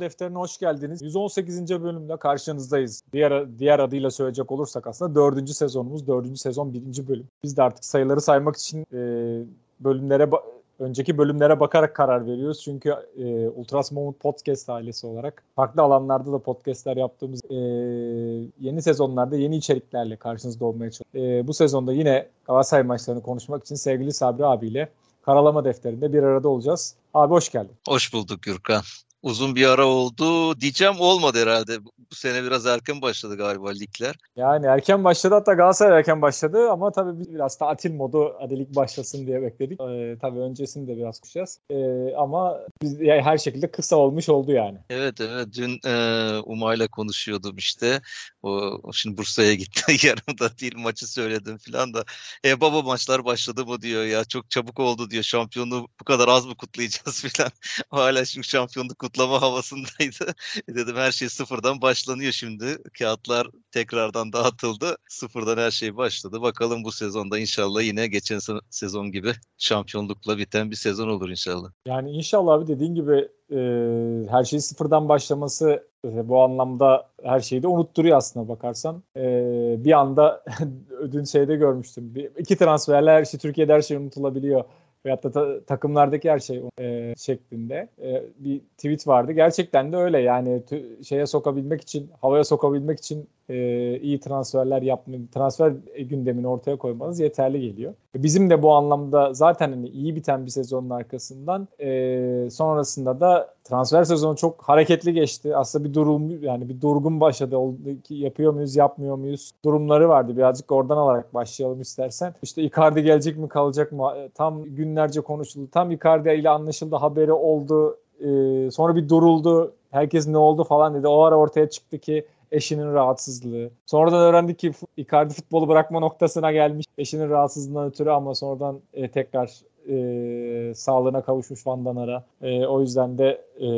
Defteri'ne hoş geldiniz. 118. bölümde karşınızdayız. Diğer diğer adıyla söyleyecek olursak aslında 4. sezonumuz, 4. sezon 1. bölüm. Biz de artık sayıları saymak için e, bölümlere önceki bölümlere bakarak karar veriyoruz. Çünkü e, Ultras Moment Podcast ailesi olarak farklı alanlarda da podcastler yaptığımız e, yeni sezonlarda yeni içeriklerle karşınızda olmaya çalışıyoruz. E, bu sezonda yine Galatasaray maçlarını konuşmak için sevgili Sabri abiyle Karalama Defteri'nde bir arada olacağız. Abi hoş geldin. Hoş bulduk Gürkan uzun bir ara oldu diyeceğim olmadı herhalde. Bu sene biraz erken başladı galiba ligler. Yani erken başladı hatta Galatasaray erken başladı ama tabii biraz tatil modu hadi lig başlasın diye bekledik. Ee, tabii öncesini de biraz konuşacağız. Ee, ama biz yani her şekilde kısa olmuş oldu yani. Evet evet dün e, Umay'la konuşuyordum işte. O şimdi Bursa'ya gitti yarım da değil maçı söyledim falan da. E baba maçlar başladı mı diyor ya çok çabuk oldu diyor. Şampiyonluğu bu kadar az mı kutlayacağız falan. Hala şimdi şampiyonluk kutlama havasındaydı. E, dedim her şey sıfırdan başlanıyor şimdi. Kağıtlar tekrardan dağıtıldı. Sıfırdan her şey başladı. Bakalım bu sezonda inşallah yine geçen sezon gibi şampiyonlukla biten bir sezon olur inşallah. Yani inşallah abi dediğin gibi e, her şeyin sıfırdan başlaması e, bu anlamda her şeyi de unutturuyor aslında bakarsan. E, bir anda dün şeyde görmüştüm. Bir, iki transferler her şey Türkiye'de her şey unutulabiliyor veyahut da ta- takımlardaki her şey e, şeklinde e, bir tweet vardı. Gerçekten de öyle yani t- şeye sokabilmek için, havaya sokabilmek için e, iyi transferler yapma, transfer gündemini ortaya koymanız yeterli geliyor. Bizim de bu anlamda zaten hani iyi biten bir sezonun arkasından e, sonrasında da transfer sezonu çok hareketli geçti. Aslında bir durum yani bir durgun başladı. Yapıyor muyuz, yapmıyor muyuz? Durumları vardı. Birazcık oradan alarak başlayalım istersen. İşte Icardi gelecek mi, kalacak mı? Tam günlerce konuşuldu. Tam Icardi ile anlaşıldı, haberi oldu. Ee, sonra bir duruldu. Herkes ne oldu falan dedi. O ara ortaya çıktı ki eşinin rahatsızlığı. Sonradan öğrendik ki Icardi futbolu bırakma noktasına gelmiş eşinin rahatsızlığından ötürü ama sonradan e, tekrar e, sağlığına kavuşmuş Van Danara. E, o yüzden de e,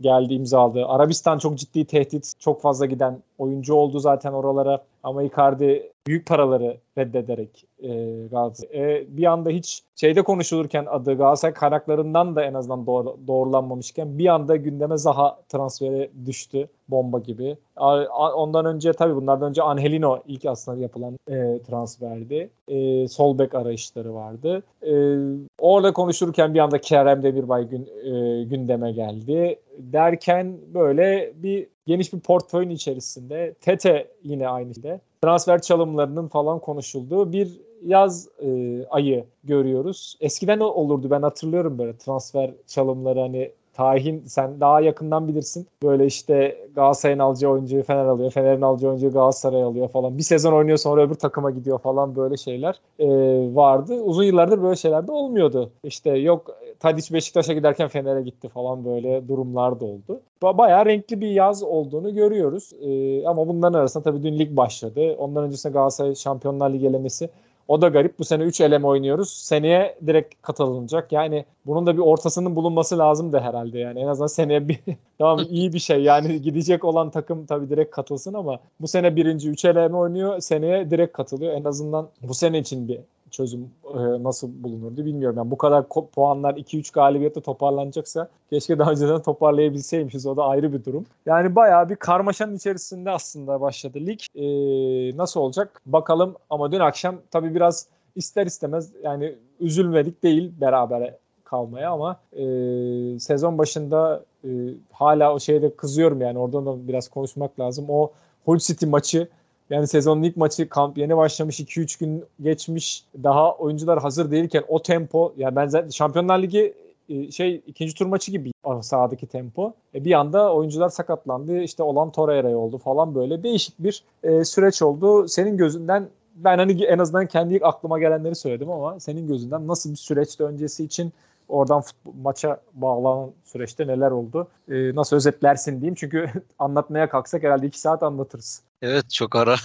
geldi imzaladı. Arabistan çok ciddi tehdit, çok fazla giden oyuncu oldu zaten oralara. Ama Icardi büyük paraları reddederek e, Galatasaray. E, bir anda hiç şeyde konuşulurken adı Galatasaray kaynaklarından da en azından doğru, doğrulanmamışken bir anda gündeme Zaha transferi düştü bomba gibi. A, a, ondan önce tabii bunlardan önce Angelino ilk aslında yapılan e, transferdi. E, sol bek arayışları vardı. E, orada konuşurken bir anda Kerem Demirbay gün, e, gündeme geldi. Derken böyle bir geniş bir portföyün içerisinde Tete yine aynı şeyde transfer çalımlarının falan konuşulduğu bir yaz e, ayı görüyoruz. Eskiden olurdu ben hatırlıyorum böyle transfer çalımları hani tahin sen daha yakından bilirsin. Böyle işte Galatasaray'ın alacağı oyuncuyu Fener alıyor. Fener'in alacağı oyuncuyu Galatasaray alıyor falan. Bir sezon oynuyor sonra öbür takıma gidiyor falan böyle şeyler e, vardı. Uzun yıllardır böyle şeyler de olmuyordu. İşte yok Tadic Beşiktaş'a giderken Fener'e gitti falan böyle durumlar da oldu. Bayağı renkli bir yaz olduğunu görüyoruz. E, ama bunların arasında tabii dün lig başladı. Ondan öncesinde Galatasaray Şampiyonlar Ligi elemesi o da garip. Bu sene 3 eleme oynuyoruz. Seneye direkt katılınacak. Yani bunun da bir ortasının bulunması lazım da herhalde. Yani en azından seneye bir tamam iyi bir şey. Yani gidecek olan takım tabii direkt katılsın ama bu sene birinci 3 eleme oynuyor. Seneye direkt katılıyor. En azından bu sene için bir çözüm e, nasıl bulunurdu bilmiyorum. Yani bu kadar puanlar 2-3 galibiyette toparlanacaksa keşke daha önceden toparlayabilseymişiz. O da ayrı bir durum. Yani bayağı bir karmaşanın içerisinde aslında başladı lig. E, nasıl olacak bakalım ama dün akşam tabii biraz ister istemez yani üzülmedik değil beraber kalmaya ama e, sezon başında e, hala o şeyde kızıyorum yani oradan da biraz konuşmak lazım. O Hull City maçı yani sezonun ilk maçı kamp yeni başlamış 2-3 gün geçmiş. Daha oyuncular hazır değilken o tempo yani ben zaten Şampiyonlar Ligi e, şey ikinci tur maçı gibi sahadaki tempo. E bir anda oyuncular sakatlandı. İşte olan Torreira oldu falan böyle değişik bir e, süreç oldu. Senin gözünden ben hani en azından kendi aklıma gelenleri söyledim ama senin gözünden nasıl bir süreçti öncesi için oradan futbol, maça bağlanan süreçte neler oldu? E, nasıl özetlersin diyeyim. Çünkü anlatmaya kalksak herhalde iki saat anlatırız. Evet çok ara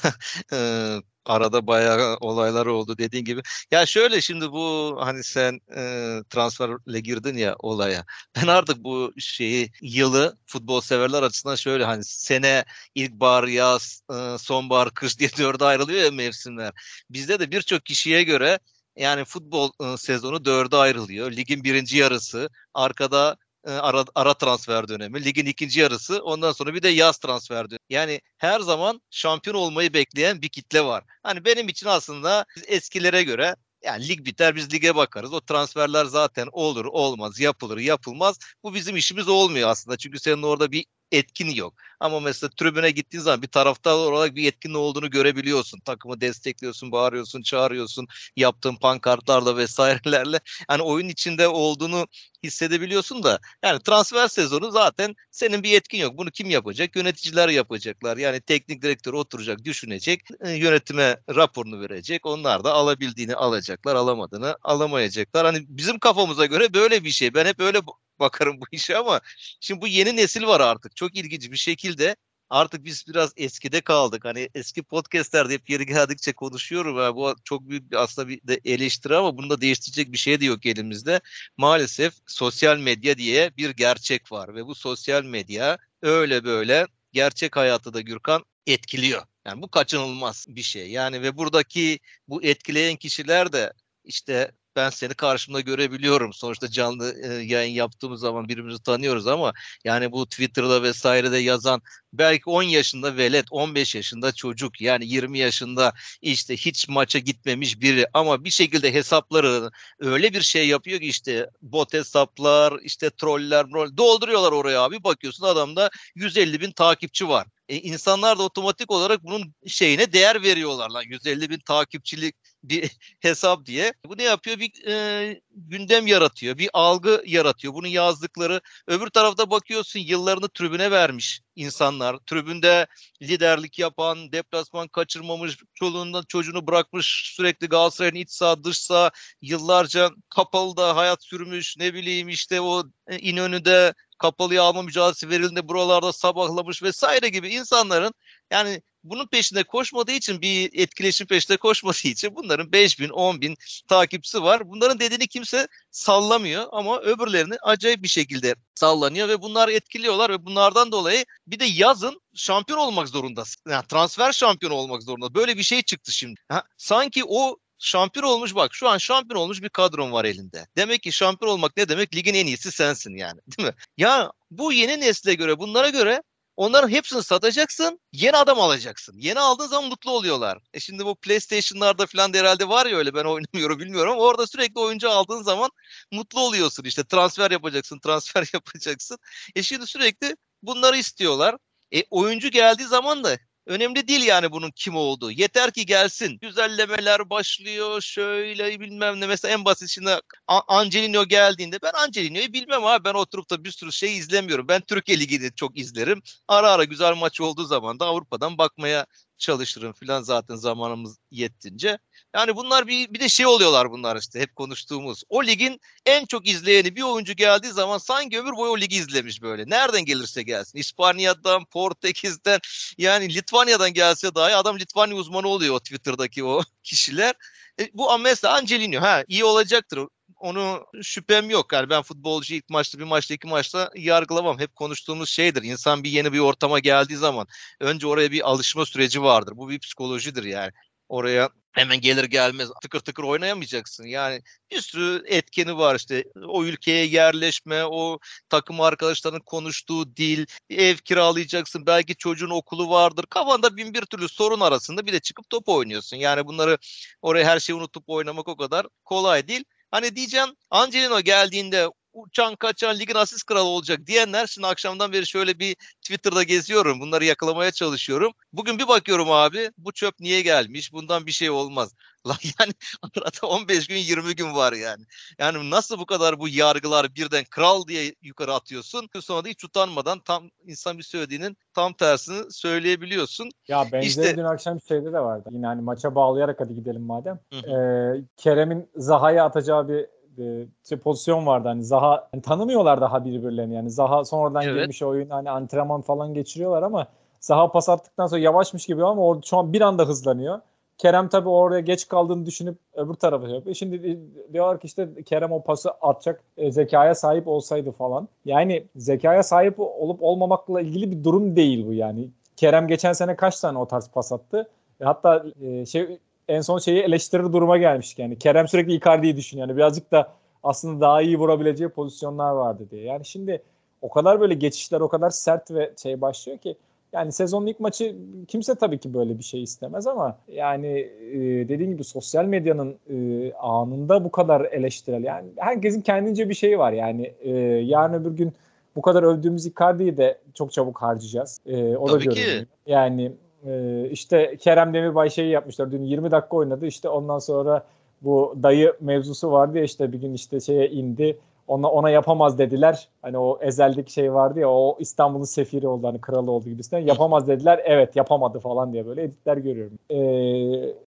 arada bayağı olaylar oldu dediğin gibi. Ya şöyle şimdi bu hani sen e, transferle girdin ya olaya. Ben artık bu şeyi yılı futbol severler açısından şöyle hani sene ilkbahar, yaz, e, sonbahar, kış diye dörde ayrılıyor ya mevsimler. Bizde de birçok kişiye göre yani futbol e, sezonu dörde ayrılıyor. Ligin birinci yarısı, arkada e, ara, ara transfer dönemi, ligin ikinci yarısı, ondan sonra bir de yaz transfer dönemi. Yani her zaman şampiyon olmayı bekleyen bir kitle var. Hani benim için aslında eskilere göre yani lig biter biz lige bakarız. O transferler zaten olur olmaz yapılır yapılmaz. Bu bizim işimiz olmuyor aslında. Çünkü senin orada bir etkin yok. Ama mesela tribüne gittiğin zaman bir taraftar olarak bir etkin olduğunu görebiliyorsun. Takımı destekliyorsun, bağırıyorsun, çağırıyorsun, yaptığın pankartlarla vesairelerle. Yani oyun içinde olduğunu hissedebiliyorsun da yani transfer sezonu zaten senin bir etkin yok. Bunu kim yapacak? Yöneticiler yapacaklar. Yani teknik direktör oturacak, düşünecek, e, yönetime raporunu verecek. Onlar da alabildiğini alacaklar, alamadığını alamayacaklar. Hani bizim kafamıza göre böyle bir şey. Ben hep öyle bakarım bu işe ama şimdi bu yeni nesil var artık. Çok ilginç bir şekilde artık biz biraz eskide kaldık. Hani eski podcastlerde hep yeri geldikçe konuşuyorum. Yani bu çok büyük bir aslında bir de eleştiri ama bunu da değiştirecek bir şey de yok elimizde. Maalesef sosyal medya diye bir gerçek var ve bu sosyal medya öyle böyle gerçek hayatı da Gürkan etkiliyor. Yani bu kaçınılmaz bir şey. Yani ve buradaki bu etkileyen kişiler de işte ben seni karşımda görebiliyorum. Sonuçta canlı e, yayın yaptığımız zaman birbirimizi tanıyoruz ama yani bu Twitter'da vesairede yazan belki 10 yaşında velet, 15 yaşında çocuk yani 20 yaşında işte hiç maça gitmemiş biri ama bir şekilde hesapları öyle bir şey yapıyor ki işte bot hesaplar, işte troller, dolduruyorlar oraya abi bakıyorsun adamda 150 bin takipçi var. E, insanlar da otomatik olarak bunun şeyine değer veriyorlar lan 150 bin takipçilik bir hesap diye. Bu ne yapıyor? Bir e, gündem yaratıyor, bir algı yaratıyor. Bunu yazdıkları öbür tarafta bakıyorsun yıllarını tribüne vermiş insanlar. Tribünde liderlik yapan, deplasman kaçırmamış, çoluğundan çocuğunu bırakmış sürekli Galatasaray'ın iç sağ dış sağ yıllarca kapalı da hayat sürmüş ne bileyim işte o e, İnönü'de kapalıya alma mücadelesi verildiğinde buralarda sabahlamış vesaire gibi insanların yani bunun peşinde koşmadığı için bir etkileşim peşinde koşmadığı için bunların 5 bin 10 bin takipçisi var. Bunların dediğini kimse sallamıyor ama öbürlerini acayip bir şekilde sallanıyor ve bunlar etkiliyorlar ve bunlardan dolayı bir de yazın şampiyon olmak zorundasın. Yani transfer şampiyonu olmak zorunda. Böyle bir şey çıktı şimdi. Ha, sanki o şampiyon olmuş bak şu an şampiyon olmuş bir kadron var elinde. Demek ki şampiyon olmak ne demek? Ligin en iyisi sensin yani değil mi? Ya bu yeni nesle göre bunlara göre Onların hepsini satacaksın, yeni adam alacaksın. Yeni aldığın zaman mutlu oluyorlar. E şimdi bu PlayStation'larda falan da herhalde var ya öyle ben oynamıyorum bilmiyorum orada sürekli oyuncu aldığın zaman mutlu oluyorsun işte transfer yapacaksın, transfer yapacaksın. E şimdi sürekli bunları istiyorlar. E oyuncu geldiği zaman da Önemli değil yani bunun kim olduğu. Yeter ki gelsin. Güzellemeler başlıyor şöyle bilmem ne. Mesela en basit şimdi Angelino geldiğinde ben Angelino'yu bilmem abi. Ben oturup da bir sürü şey izlemiyorum. Ben Türkiye Ligi'ni çok izlerim. Ara ara güzel maç olduğu zaman da Avrupa'dan bakmaya çalışırım filan zaten zamanımız yettince. Yani bunlar bir, bir de şey oluyorlar bunlar işte hep konuştuğumuz. O ligin en çok izleyeni bir oyuncu geldiği zaman sanki ömür boyu o ligi izlemiş böyle. Nereden gelirse gelsin. İspanya'dan, Portekiz'den yani Litvanya'dan gelse dahi adam Litvanya uzmanı oluyor o Twitter'daki o kişiler. E, bu mesela Angelino ha iyi olacaktır onu şüphem yok. Yani ben futbolcu ilk maçta bir maçta iki maçta yargılamam. Hep konuştuğumuz şeydir. İnsan bir yeni bir ortama geldiği zaman önce oraya bir alışma süreci vardır. Bu bir psikolojidir yani. Oraya hemen gelir gelmez tıkır tıkır oynayamayacaksın. Yani bir sürü etkeni var işte o ülkeye yerleşme, o takım arkadaşlarının konuştuğu dil, ev kiralayacaksın, belki çocuğun okulu vardır. Kafanda bin bir türlü sorun arasında bir de çıkıp top oynuyorsun. Yani bunları oraya her şeyi unutup oynamak o kadar kolay değil. Hani diyeceğim Angelino geldiğinde uçan kaçan ligin asist kralı olacak diyenler şimdi akşamdan beri şöyle bir Twitter'da geziyorum. Bunları yakalamaya çalışıyorum. Bugün bir bakıyorum abi bu çöp niye gelmiş? Bundan bir şey olmaz. Lan yani arada 15 gün 20 gün var yani. Yani nasıl bu kadar bu yargılar birden kral diye yukarı atıyorsun. Sonra da hiç utanmadan tam insan bir söylediğinin tam tersini söyleyebiliyorsun. Ya benzer işte, dün akşam şeyde de vardı. Yine hani maça bağlayarak hadi gidelim madem. Ee, Kerem'in Zaha'ya atacağı bir e, şey, pozisyon vardı hani Zaha hani tanımıyorlar daha birbirlerini yani Zaha sonradan Evet. girmiş oyun hani antrenman falan geçiriyorlar ama Zaha pas attıktan sonra yavaşmış gibi ama orada şu an bir anda hızlanıyor. Kerem tabii oraya geç kaldığını düşünüp öbür tarafa şey yapıyor. Şimdi di- diyorlar ki işte Kerem o pası atacak e, zekaya sahip olsaydı falan. Yani zekaya sahip olup olmamakla ilgili bir durum değil bu yani. Kerem geçen sene kaç tane o tarz pas attı? E, Hatta e, şey en son şeyi eleştirir duruma gelmiştik yani. Kerem sürekli Icardi'yi düşünüyor. Yani birazcık da aslında daha iyi vurabileceği pozisyonlar vardı diye. Yani şimdi o kadar böyle geçişler o kadar sert ve şey başlıyor ki yani sezonun ilk maçı kimse tabii ki böyle bir şey istemez ama yani e, dediğim gibi sosyal medyanın e, anında bu kadar eleştirel yani herkesin kendince bir şeyi var yani e, yarın öbür gün bu kadar övdüğümüz Icardi'yi de çok çabuk harcayacağız. E, o Tabii da ki. Yani e, işte Kerem Demirbay şeyi yapmışlar dün 20 dakika oynadı işte ondan sonra bu dayı mevzusu vardı ya işte bir gün işte şeye indi ona ona yapamaz dediler. Hani o ezeldeki şey vardı ya o İstanbul'un sefiri oldu hani kralı oldu gibisinden. Yapamaz dediler. Evet yapamadı falan diye böyle editler görüyorum. Ee,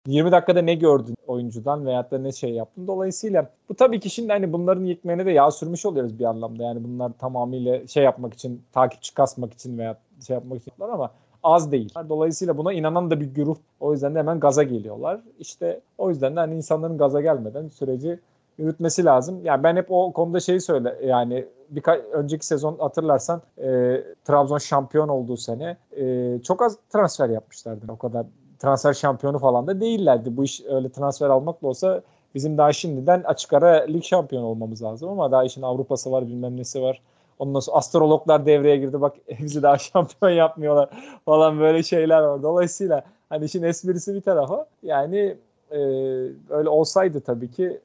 20 dakikada ne gördün oyuncudan veyahut da ne şey yaptın. Dolayısıyla bu tabii ki şimdi hani bunların yıkmaya da yağ sürmüş oluyoruz bir anlamda. Yani bunlar tamamıyla şey yapmak için, takipçi kasmak için veya şey yapmak için ama az değil. Dolayısıyla buna inanan da bir grup. O yüzden de hemen gaza geliyorlar. İşte o yüzden de hani insanların gaza gelmeden süreci yürütmesi lazım. Yani ben hep o konuda şeyi söyle yani birkaç önceki sezon hatırlarsan e, Trabzon şampiyon olduğu sene e, çok az transfer yapmışlardı. O kadar transfer şampiyonu falan da değillerdi. Bu iş öyle transfer almakla olsa bizim daha şimdiden açık ara lig şampiyonu olmamız lazım ama daha işin Avrupa'sı var bilmem nesi var. Ondan sonra astrologlar devreye girdi. Bak bizi daha şampiyon yapmıyorlar falan böyle şeyler var. Dolayısıyla hani işin esprisi bir tarafa yani e, öyle olsaydı tabii ki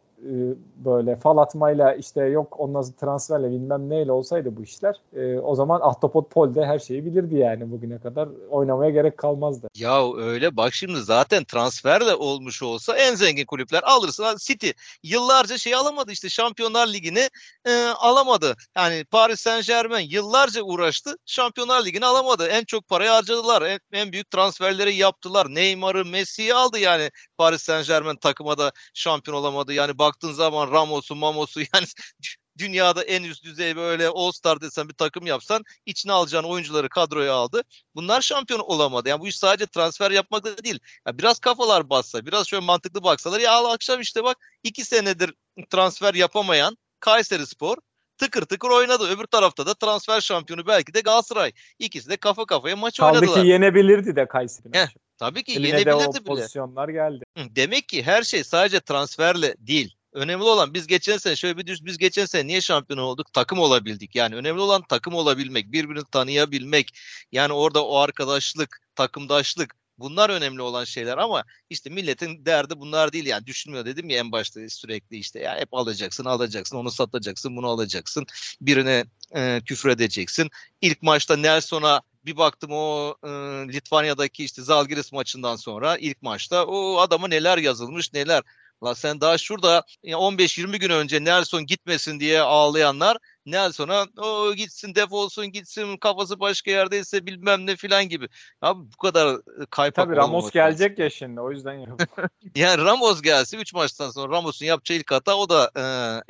böyle fal atmayla işte yok ondan transferle bilmem neyle olsaydı bu işler e, o zaman Ahtapot Pol de her şeyi bilirdi yani bugüne kadar oynamaya gerek kalmazdı. Ya öyle bak şimdi zaten transfer de olmuş olsa en zengin kulüpler alırsın. City yıllarca şey alamadı işte Şampiyonlar Ligi'ni e, alamadı. Yani Paris Saint Germain yıllarca uğraştı Şampiyonlar Ligi'ni alamadı. En çok parayı harcadılar. En, en büyük transferleri yaptılar. Neymar'ı Messi'yi aldı yani Paris Saint Germain takıma da şampiyon olamadı. Yani baktığın zaman Ramos'u Mamos'u yani dünyada en üst düzey böyle All Star desen bir takım yapsan içine alacağın oyuncuları kadroya aldı. Bunlar şampiyon olamadı. Yani bu iş sadece transfer yapmakla değil. Ya biraz kafalar bassa, biraz şöyle mantıklı baksalar ya akşam işte bak iki senedir transfer yapamayan Kayseri Spor tıkır tıkır oynadı. Öbür tarafta da transfer şampiyonu belki de Galatasaray. İkisi de kafa kafaya maç Kaldı oynadılar. ki yenebilirdi de Kayseri. Heh, Tabii ki Eline de yenebilirdi bile. pozisyonlar geldi. Demek ki her şey sadece transferle değil. Önemli olan biz geçen sene şöyle bir düş biz geçen sene niye şampiyon olduk? Takım olabildik. Yani önemli olan takım olabilmek, birbirini tanıyabilmek. Yani orada o arkadaşlık, takımdaşlık bunlar önemli olan şeyler ama işte milletin derdi bunlar değil yani düşünmüyor dedim ya en başta sürekli işte ya hep alacaksın alacaksın onu satacaksın bunu alacaksın birine e, küfür edeceksin. İlk maçta Nelson'a bir baktım o e, Litvanya'daki işte Zalgiris maçından sonra ilk maçta o adama neler yazılmış neler. La sen daha şurada ya 15-20 gün önce Nelson gitmesin diye ağlayanlar Nelson'a o gitsin defolsun gitsin kafası başka yerdeyse bilmem ne filan gibi. Abi bu kadar kaypak Tabii Ramos gelecek lazım. ya şimdi o yüzden. Yani Ramos gelse 3 maçtan sonra Ramos'un yapacağı ilk hata o da e,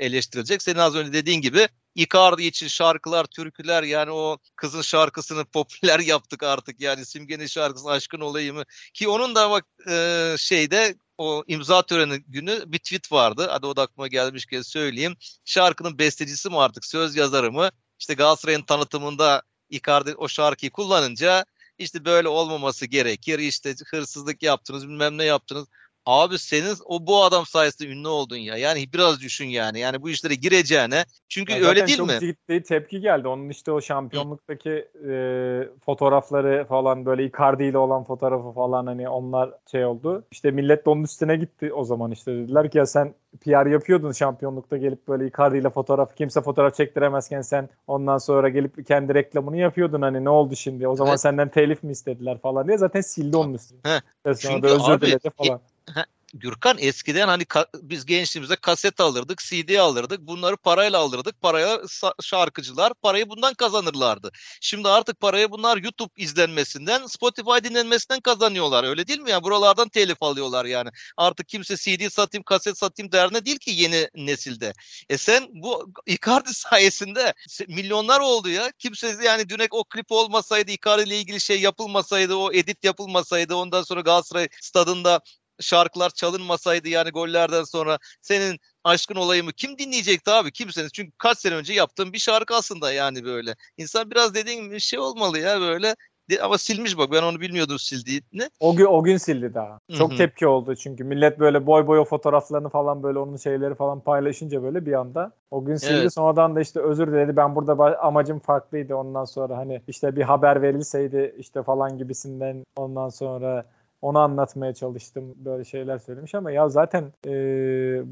eleştirilecek. Senin az önce dediğin gibi Icardi için şarkılar, türküler yani o kızın şarkısını popüler yaptık artık. Yani Simge'nin şarkısı Aşkın Olayımı ki onun da bak e, şeyde o imza töreni günü bir tweet vardı. Hadi o da aklıma gelmişken söyleyeyim. Şarkının bestecisi mi artık söz yazarı mı? İşte Galatasaray'ın tanıtımında Icardi o şarkıyı kullanınca işte böyle olmaması gerekir. İşte hırsızlık yaptınız bilmem ne yaptınız. Abi senin o bu adam sayesinde ünlü oldun ya. Yani biraz düşün yani. Yani bu işlere gireceğine. Çünkü Ya öyle değil çok mi? ciddi tepki geldi. Onun işte o şampiyonluktaki e, fotoğrafları falan böyle Icardi ile olan fotoğrafı falan hani onlar şey oldu. İşte millet de onun üstüne gitti o zaman işte dediler ki ya sen PR yapıyordun şampiyonlukta gelip böyle Icardi ile fotoğraf kimse fotoğraf çektiremezken sen ondan sonra gelip kendi reklamını yapıyordun hani ne oldu şimdi o zaman Evet. senden telif mi istediler falan diye zaten sildi onun. Ve sonra da özür abi, diledi falan. Gürkan eskiden hani ka- biz gençliğimizde kaset alırdık, CD alırdık. Bunları parayla alırdık. Paraya şarkıcılar parayı bundan kazanırlardı. Şimdi artık parayı bunlar YouTube izlenmesinden, Spotify dinlenmesinden kazanıyorlar. Öyle değil mi ya? Buralardan telif alıyorlar yani. Artık kimse CD satayım, kaset satayım derdine değil ki yeni nesilde. E sen bu Icardi sayesinde milyonlar oldu ya. Kimse yani dünek o klip olmasaydı, Icardi ile ilgili şey yapılmasaydı, o edit yapılmasaydı, ondan sonra Galatasaray stadında şarkılar çalınmasaydı yani gollerden sonra senin aşkın olayımı kim dinleyecekti abi? Kimseniz. Çünkü kaç sene önce yaptığım bir şarkı aslında yani böyle. İnsan biraz dediğin gibi şey olmalı ya böyle ama silmiş bak ben onu bilmiyordum sildiğini. O gün o gün sildi daha. Çok Hı-hı. tepki oldu çünkü millet böyle boy boy o fotoğraflarını falan böyle onun şeyleri falan paylaşınca böyle bir anda o gün sildi. Evet. Sonradan da işte özür diledi. Ben burada amacım farklıydı. Ondan sonra hani işte bir haber verilseydi işte falan gibisinden ondan sonra onu anlatmaya çalıştım. Böyle şeyler söylemiş ama ya zaten e,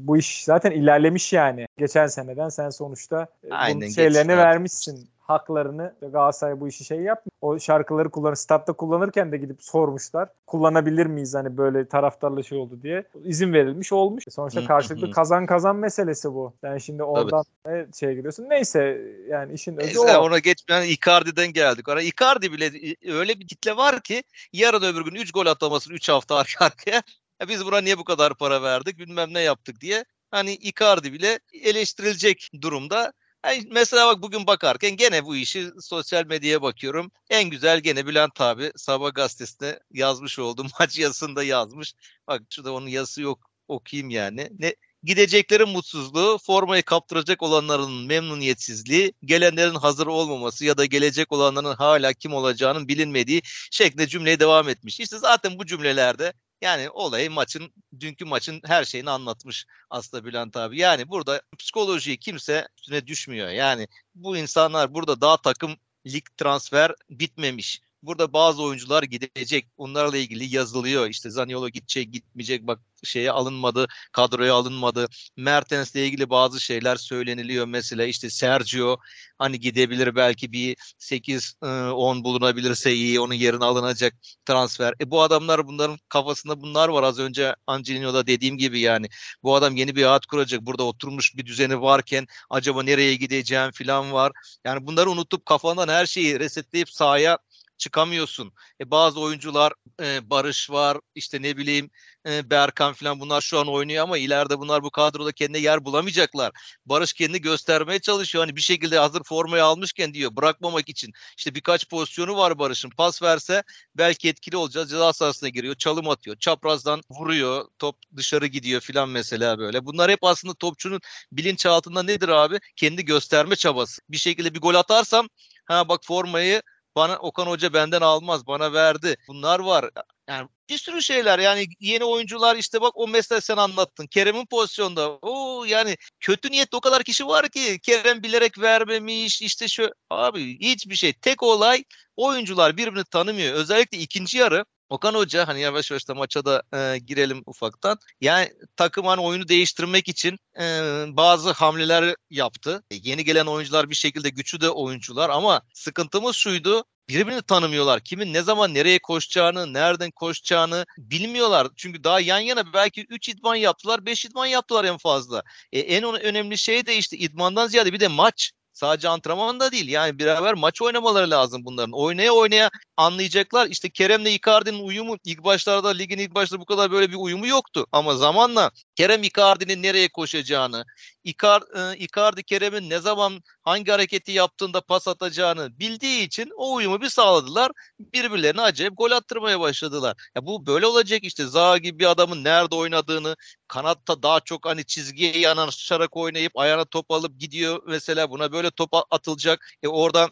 bu iş zaten ilerlemiş yani. Geçen seneden sen sonuçta e, Aynen, şeylerini vermişsin haklarını Galatasaray bu işi şey yapmıyor. O şarkıları kullanır. Statta kullanırken de gidip sormuşlar. Kullanabilir miyiz hani böyle taraftarla şey oldu diye. izin verilmiş olmuş. Sonuçta karşılıklı kazan kazan meselesi bu. Yani şimdi oradan ne şey gidiyorsun. Neyse yani işin özü Neyse, o. Ona geçmeyen Icardi'den geldik. Ona Icardi bile öyle bir kitle var ki yarın öbür gün 3 gol atamasın 3 hafta arka arkaya. Ya biz buna niye bu kadar para verdik bilmem ne yaptık diye. Hani Icardi bile eleştirilecek durumda. Yani mesela bak bugün bakarken gene bu işi sosyal medyaya bakıyorum. En güzel gene Bülent abi Sabah gazetesinde yazmış olduğum maç yazısında yazmış. Bak şurada onun yazısı yok okuyayım yani. Ne Gideceklerin mutsuzluğu, formayı kaptıracak olanların memnuniyetsizliği, gelenlerin hazır olmaması ya da gelecek olanların hala kim olacağının bilinmediği şeklinde cümleye devam etmiş. İşte zaten bu cümlelerde yani olayı maçın, dünkü maçın her şeyini anlatmış aslında Bülent abi. Yani burada psikolojiyi kimse üstüne düşmüyor. Yani bu insanlar burada daha takım lig transfer bitmemiş. Burada bazı oyuncular gidecek. Onlarla ilgili yazılıyor. İşte Zaniolo gidecek, gitmeyecek. Bak şeye alınmadı, kadroya alınmadı. Mertens'le ilgili bazı şeyler söyleniliyor. Mesela işte Sergio hani gidebilir belki bir 8-10 bulunabilirse iyi. Onun yerine alınacak transfer. E bu adamlar bunların kafasında bunlar var. Az önce Angelino'da dediğim gibi yani. Bu adam yeni bir hayat kuracak. Burada oturmuş bir düzeni varken acaba nereye gideceğim falan var. Yani bunları unutup kafandan her şeyi resetleyip sahaya çıkamıyorsun. E, bazı oyuncular e, Barış var işte ne bileyim e, Berkan falan bunlar şu an oynuyor ama ileride bunlar bu kadroda kendine yer bulamayacaklar. Barış kendini göstermeye çalışıyor. Hani bir şekilde hazır formayı almışken diyor bırakmamak için. İşte birkaç pozisyonu var Barış'ın. Pas verse belki etkili olacağız. Ceza sahasına giriyor. Çalım atıyor. Çaprazdan vuruyor. Top dışarı gidiyor filan mesela böyle. Bunlar hep aslında topçunun bilinçaltında nedir abi? Kendi gösterme çabası. Bir şekilde bir gol atarsam ha bak formayı bana Okan Hoca benden almaz bana verdi. Bunlar var. Yani bir sürü şeyler yani yeni oyuncular işte bak o mesela sen anlattın. Kerem'in pozisyonda o yani kötü niyetli o kadar kişi var ki Kerem bilerek vermemiş işte şu abi hiçbir şey. Tek olay oyuncular birbirini tanımıyor. Özellikle ikinci yarı Okan Hoca hani yavaş yavaş da maça da e, girelim ufaktan. Yani takım hani oyunu değiştirmek için e, bazı hamleler yaptı. E, yeni gelen oyuncular bir şekilde güçlü de oyuncular ama sıkıntımız şuydu birbirini tanımıyorlar. Kimin ne zaman nereye koşacağını, nereden koşacağını bilmiyorlar. Çünkü daha yan yana belki 3 idman yaptılar, 5 idman yaptılar en fazla. E, en önemli şey de işte idmandan ziyade bir de maç. Sadece antrenman da değil. Yani beraber maç oynamaları lazım bunların. Oynaya oynaya anlayacaklar. İşte Kerem'le Icardi'nin uyumu ilk başlarda ligin ilk başlarda bu kadar böyle bir uyumu yoktu. Ama zamanla Kerem Icardi'nin nereye koşacağını, Icar, e, Icardi Kerem'in ne zaman hangi hareketi yaptığında pas atacağını bildiği için o uyumu bir sağladılar. Birbirlerine acayip gol attırmaya başladılar. Ya bu böyle olacak işte. Zaha gibi bir adamın nerede oynadığını, kanatta daha çok hani çizgiye yanaşarak oynayıp ayağına top alıp gidiyor mesela buna böyle top atılacak. E oradan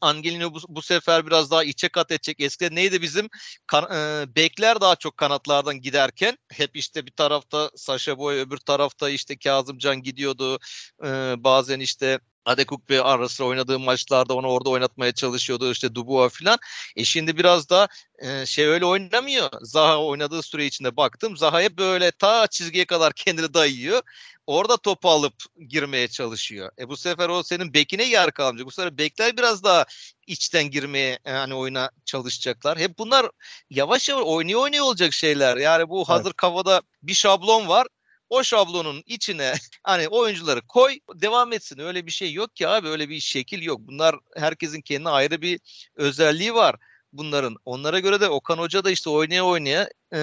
Angelino bu, bu sefer biraz daha içe kat edecek. Eskiden neydi bizim kan, e, bekler daha çok kanatlardan giderken hep işte bir tarafta Saşa Boy öbür tarafta işte Kazımcan gidiyordu. E, bazen işte Adekuk ve arası oynadığı maçlarda onu orada oynatmaya çalışıyordu işte Dubois falan. E şimdi biraz da e, şey öyle oynamıyor. Zaha oynadığı süre içinde baktım. Zaha hep böyle ta çizgiye kadar kendini dayıyor. orada topu alıp girmeye çalışıyor. E bu sefer o senin bekine yer kalmayacak. Bu sefer bekler biraz daha içten girmeye yani oyuna çalışacaklar. Hep bunlar yavaş yavaş oynaya oynaya olacak şeyler. Yani bu hazır evet. kafada bir şablon var o şablonun içine hani oyuncuları koy devam etsin. Öyle bir şey yok ki abi öyle bir şekil yok. Bunlar herkesin kendine ayrı bir özelliği var bunların. Onlara göre de Okan Hoca da işte oynaya oynaya e,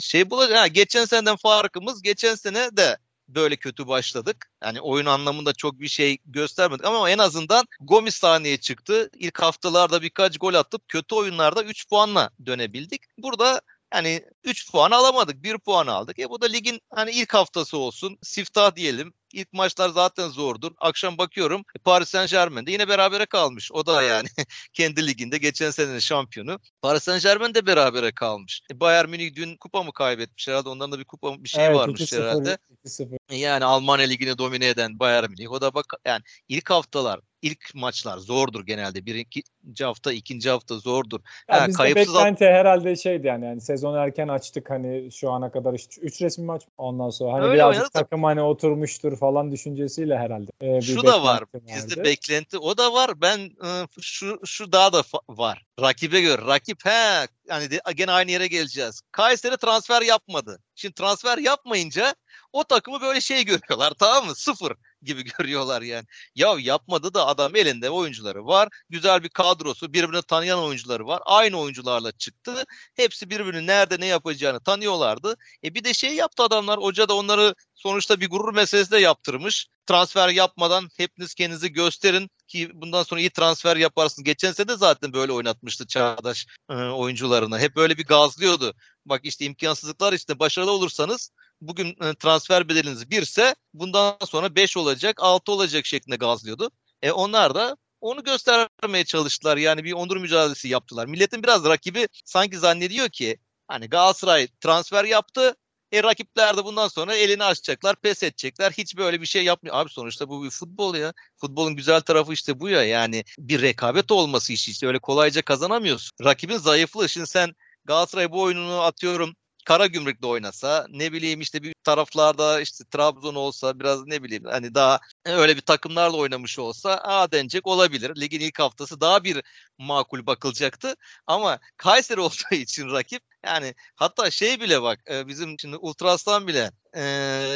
şey bulacak. Ha, geçen seneden farkımız geçen sene de böyle kötü başladık. Yani oyun anlamında çok bir şey göstermedik ama en azından Gomis sahneye çıktı. İlk haftalarda birkaç gol atıp kötü oyunlarda 3 puanla dönebildik. Burada yani 3 puan alamadık. 1 puan aldık. E bu da ligin hani ilk haftası olsun. Siftah diyelim. İlk maçlar zaten zordur. Akşam bakıyorum Paris Saint Germain'de yine berabere kalmış. O da yani kendi liginde geçen senenin şampiyonu. Paris Saint Germain de berabere kalmış. E Bayern Münih dün kupa mı kaybetmiş herhalde? Ondan da bir kupa bir şey evet, varmış 2-0, herhalde. 2-0. Yani Almanya ligini domine eden Bayern Münih. O da bak yani ilk haftalar ilk maçlar zordur genelde. Birinci hafta, ikinci hafta zordur. Ya ha, kayıpsız beklenti at- herhalde şeydi yani, yani sezonu erken açtık hani şu ana kadar işte 3 resmi maç ondan sonra hani Öyle birazcık takım hani oturmuştur falan düşüncesiyle herhalde. Ee, şu da var. Bizde beklenti o da var. Ben ıı, şu şu daha da var. Rakibe göre. Rakip he yani de, gene aynı yere geleceğiz. Kayseri transfer yapmadı. Şimdi transfer yapmayınca o takımı böyle şey görüyorlar tamam mı? Sıfır gibi görüyorlar yani. Ya yapmadı da adam elinde oyuncuları var. Güzel bir kadrosu, birbirini tanıyan oyuncuları var. Aynı oyuncularla çıktı. Hepsi birbirini nerede ne yapacağını tanıyorlardı. E bir de şey yaptı adamlar. Hoca da onları sonuçta bir gurur meselesi de yaptırmış. Transfer yapmadan hepiniz kendinizi gösterin ki bundan sonra iyi transfer yaparsın. Geçen sene de zaten böyle oynatmıştı Çağdaş e, oyuncularını. Hep böyle bir gazlıyordu. Bak işte imkansızlıklar işte başarılı olursanız bugün e, transfer bedeliniz birse bundan sonra 5 olacak 6 olacak şeklinde gazlıyordu. E onlar da onu göstermeye çalıştılar. Yani bir onur mücadelesi yaptılar. Milletin biraz rakibi sanki zannediyor ki hani Galatasaray transfer yaptı. E rakipler de bundan sonra elini açacaklar, pes edecekler. Hiç böyle bir şey yapmıyor. Abi sonuçta bu bir futbol ya. Futbolun güzel tarafı işte bu ya. Yani bir rekabet olması işi işte öyle kolayca kazanamıyorsun. Rakibin zayıflığı. Şimdi sen Galatasaray bu oyununu atıyorum Kara Gümrük'te oynasa ne bileyim işte bir taraflarda işte Trabzon olsa biraz ne bileyim hani daha öyle bir takımlarla oynamış olsa a denecek olabilir. Ligin ilk haftası daha bir makul bakılacaktı. Ama Kayseri olduğu için rakip yani hatta şey bile bak bizim şimdi Ultraslan bile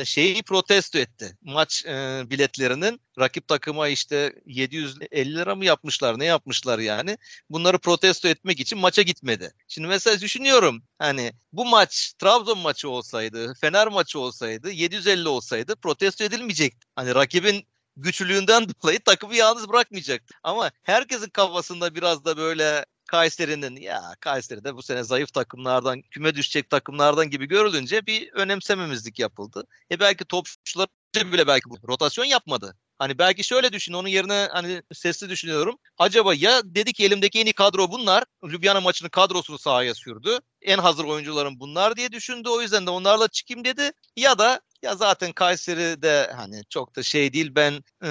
şeyi protesto etti. Maç biletlerinin rakip takıma işte 750 lira mı yapmışlar ne yapmışlar yani. Bunları protesto etmek için maça gitmedi. Şimdi mesela düşünüyorum hani bu maç Trabzon maçı olsaydı, Fener maçı olsaydı, 750 olsaydı protesto edilmeyecekti. Hani rakibin güçlülüğünden dolayı takımı yalnız bırakmayacak. Ama herkesin kafasında biraz da böyle Kayseri'nin ya Kayseri de bu sene zayıf takımlardan, küme düşecek takımlardan gibi görülünce bir önemsememizlik yapıldı. E belki topçular bile belki bu rotasyon yapmadı. Hani belki şöyle düşün onun yerine hani sesli düşünüyorum. Acaba ya dedi ki elimdeki en iyi kadro bunlar. Ljubljana maçının kadrosunu sahaya sürdü. En hazır oyuncularım bunlar diye düşündü. O yüzden de onlarla çıkayım dedi. Ya da ya zaten Kayseri de hani çok da şey değil ben e,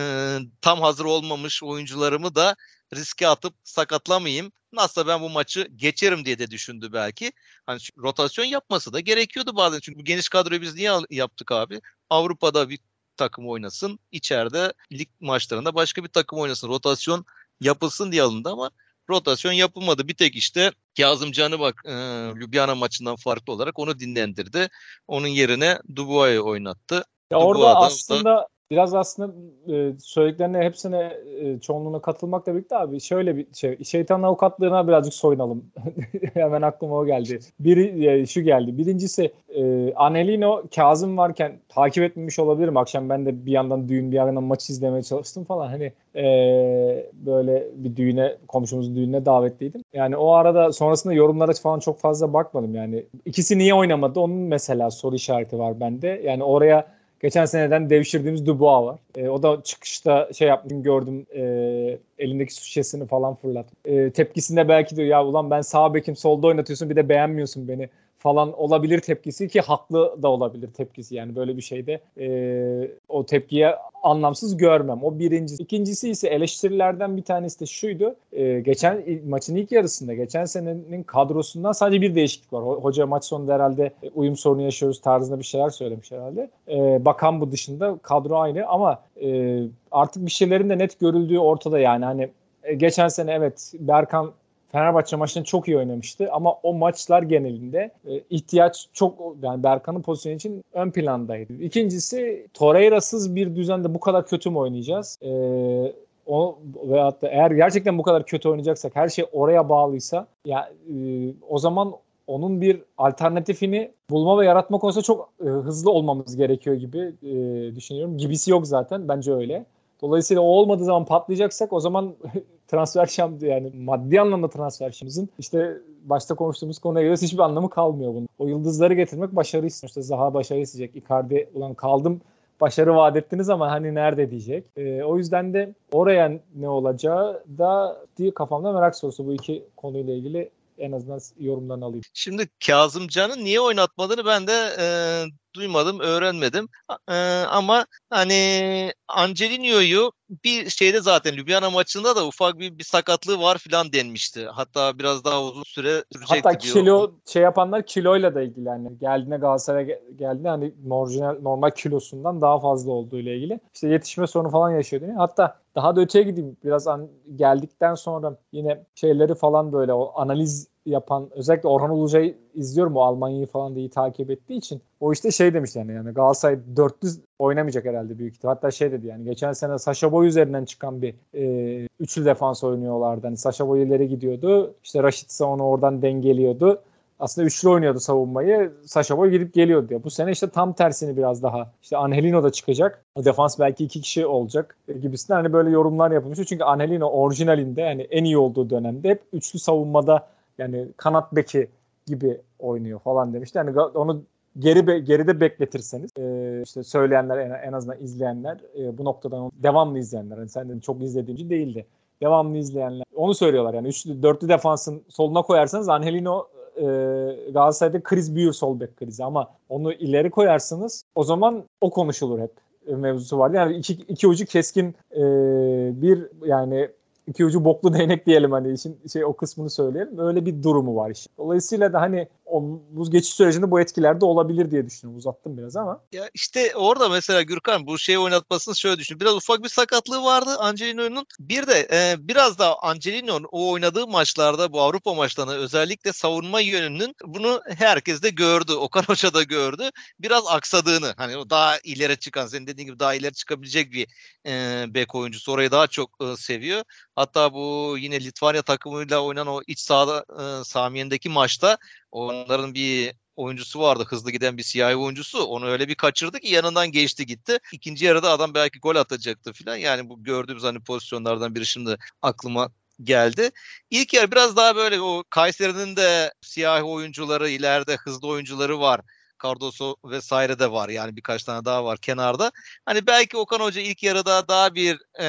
tam hazır olmamış oyuncularımı da riske atıp sakatlamayayım. Nasılsa ben bu maçı geçerim diye de düşündü belki. Hani rotasyon yapması da gerekiyordu bazen. Çünkü bu geniş kadroyu biz niye yaptık abi? Avrupa'da bir takım oynasın. içeride lig maçlarında başka bir takım oynasın. Rotasyon yapılsın diye alındı ama rotasyon yapılmadı. Bir tek işte Kazım Can'ı bak e, Ljubljana maçından farklı olarak onu dinlendirdi. Onun yerine Dubois'ı oynattı. Ya Dubois orada aslında da biraz aslında e, söylediklerine hepsine e, çoğunluğuna katılmakla birlikte abi şöyle bir şey şeytan avukatlığına birazcık soyunalım. Hemen aklıma o geldi. Biri e, şu geldi. Birincisi e, Anelino Kazım varken takip etmemiş olabilirim. Akşam ben de bir yandan düğün bir yandan maç izlemeye çalıştım falan. Hani e, böyle bir düğüne komşumuzun düğününe davetliydim. Yani o arada sonrasında yorumlara falan çok fazla bakmadım. Yani ikisi niye oynamadı onun mesela soru işareti var bende. Yani oraya Geçen seneden devşirdiğimiz Dubois var. E, o da çıkışta şey yaptım gördüm e, elindeki su şişesini falan fırlat. E, tepkisinde belki diyor ya ulan ben sağ bekim solda oynatıyorsun bir de beğenmiyorsun beni falan olabilir tepkisi ki haklı da olabilir tepkisi yani böyle bir şeyde e, o tepkiye anlamsız görmem. O birincisi. İkincisi ise eleştirilerden bir tanesi de şuydu. E, geçen maçın ilk yarısında geçen senenin kadrosundan sadece bir değişiklik var. Hoca maç sonunda herhalde uyum sorunu yaşıyoruz tarzında bir şeyler söylemiş herhalde. E, bakan bu dışında kadro aynı ama e, artık bir şeylerin de net görüldüğü ortada yani. Hani e, geçen sene evet Berkan Fenerbahçe maçını çok iyi oynamıştı ama o maçlar genelinde e, ihtiyaç çok yani Berkan'ın pozisyonu için ön plandaydı. İkincisi Torreira'sız bir düzende bu kadar kötü mü oynayacağız? E, o veyahut da eğer gerçekten bu kadar kötü oynayacaksak her şey oraya bağlıysa ya e, o zaman onun bir alternatifini bulma ve yaratma konusunda çok e, hızlı olmamız gerekiyor gibi e, düşünüyorum. Gibisi yok zaten bence öyle. Dolayısıyla o olmadığı zaman patlayacaksak o zaman transfer şam yani maddi anlamda transfer şamımızın işte başta konuştuğumuz konuya göre hiçbir anlamı kalmıyor bunun. O yıldızları getirmek başarı istiyor. İşte Zaha başarı isteyecek. Icardi ulan kaldım başarı vaat ettiniz ama hani nerede diyecek. E, o yüzden de oraya ne olacağı da diye kafamda merak sorusu bu iki konuyla ilgili en azından yorumlarını alayım. Şimdi Kazımcan'ı niye oynatmadığını ben de e, duymadım, öğrenmedim. E, ama hani Angelino'yu bir şeyde zaten Ljubljana maçında da ufak bir, bir sakatlığı var filan denmişti. Hatta biraz daha uzun süre sürecekti Hatta diyor. kilo şey yapanlar kiloyla da ilgili yani geldiğinde Galatasaray'a geldiğinde hani normal, normal kilosundan daha fazla olduğu ile ilgili. İşte yetişme sorunu falan yaşıyor değil mi? Hatta daha da öteye gideyim biraz an, geldikten sonra yine şeyleri falan böyle o analiz yapan özellikle Orhan Ulucay'ı izliyorum o Almanya'yı falan da iyi takip ettiği için. O işte şey demiş yani yani Galatasaray 400 oynamayacak herhalde büyük ihtimal. Hatta şey dedi yani geçen sene Saşa Boy üzerinden çıkan bir e, üçlü defans oynuyorlardı. Hani Saşa Boy ileri gidiyordu. İşte Raşit onu oradan dengeliyordu aslında üçlü oynuyordu savunmayı. Saşa Boy gidip geliyordu diyor. Bu sene işte tam tersini biraz daha. İşte Angelino da çıkacak. Defans belki iki kişi olacak gibisinden hani böyle yorumlar yapılmış. Çünkü Angelino orijinalinde yani en iyi olduğu dönemde hep üçlü savunmada yani kanat beki gibi oynuyor falan demişti. Yani onu geri be, geride bekletirseniz e, işte söyleyenler en, en azından izleyenler e, bu noktadan devamlı izleyenler hani sen çok izlediğinci değildi. Devamlı izleyenler onu söylüyorlar yani üçlü dörtlü defansın soluna koyarsanız Angelino e, Galatasaray'da kriz büyür sol bek krizi ama onu ileri koyarsınız o zaman o konuşulur hep mevzusu vardı. Yani iki, iki ucu keskin e, bir yani iki ucu boklu değnek diyelim hani işin şey o kısmını söyleyelim. Öyle bir durumu var işte. Dolayısıyla da hani o geçiş sürecinde bu etkiler de olabilir diye düşünüyorum. Uzattım biraz ama. Ya işte orada mesela Gürkan bu şeyi oynatmasını şöyle düşün. Biraz ufak bir sakatlığı vardı Angelino'nun. Bir de e, biraz da Angelino'nun o oynadığı maçlarda bu Avrupa maçlarında özellikle savunma yönünün bunu herkes de gördü. Okan Hoca da gördü. Biraz aksadığını hani o daha ileri çıkan senin dediğin gibi daha ileri çıkabilecek bir e, bek oyuncusu. Orayı daha çok e, seviyor. Hatta bu yine Litvanya takımıyla oynanan o iç sahada e, Samiyen'deki maçta onların bir oyuncusu vardı. Hızlı giden bir siyahi oyuncusu. Onu öyle bir kaçırdı ki yanından geçti gitti. İkinci yarıda adam belki gol atacaktı falan. Yani bu gördüğümüz hani pozisyonlardan biri şimdi aklıma geldi. İlk yarı biraz daha böyle o Kayseri'nin de siyahi oyuncuları, ileride hızlı oyuncuları var. Cardoso vesaire de var. Yani birkaç tane daha var kenarda. Hani belki Okan Hoca ilk yarıda daha bir e,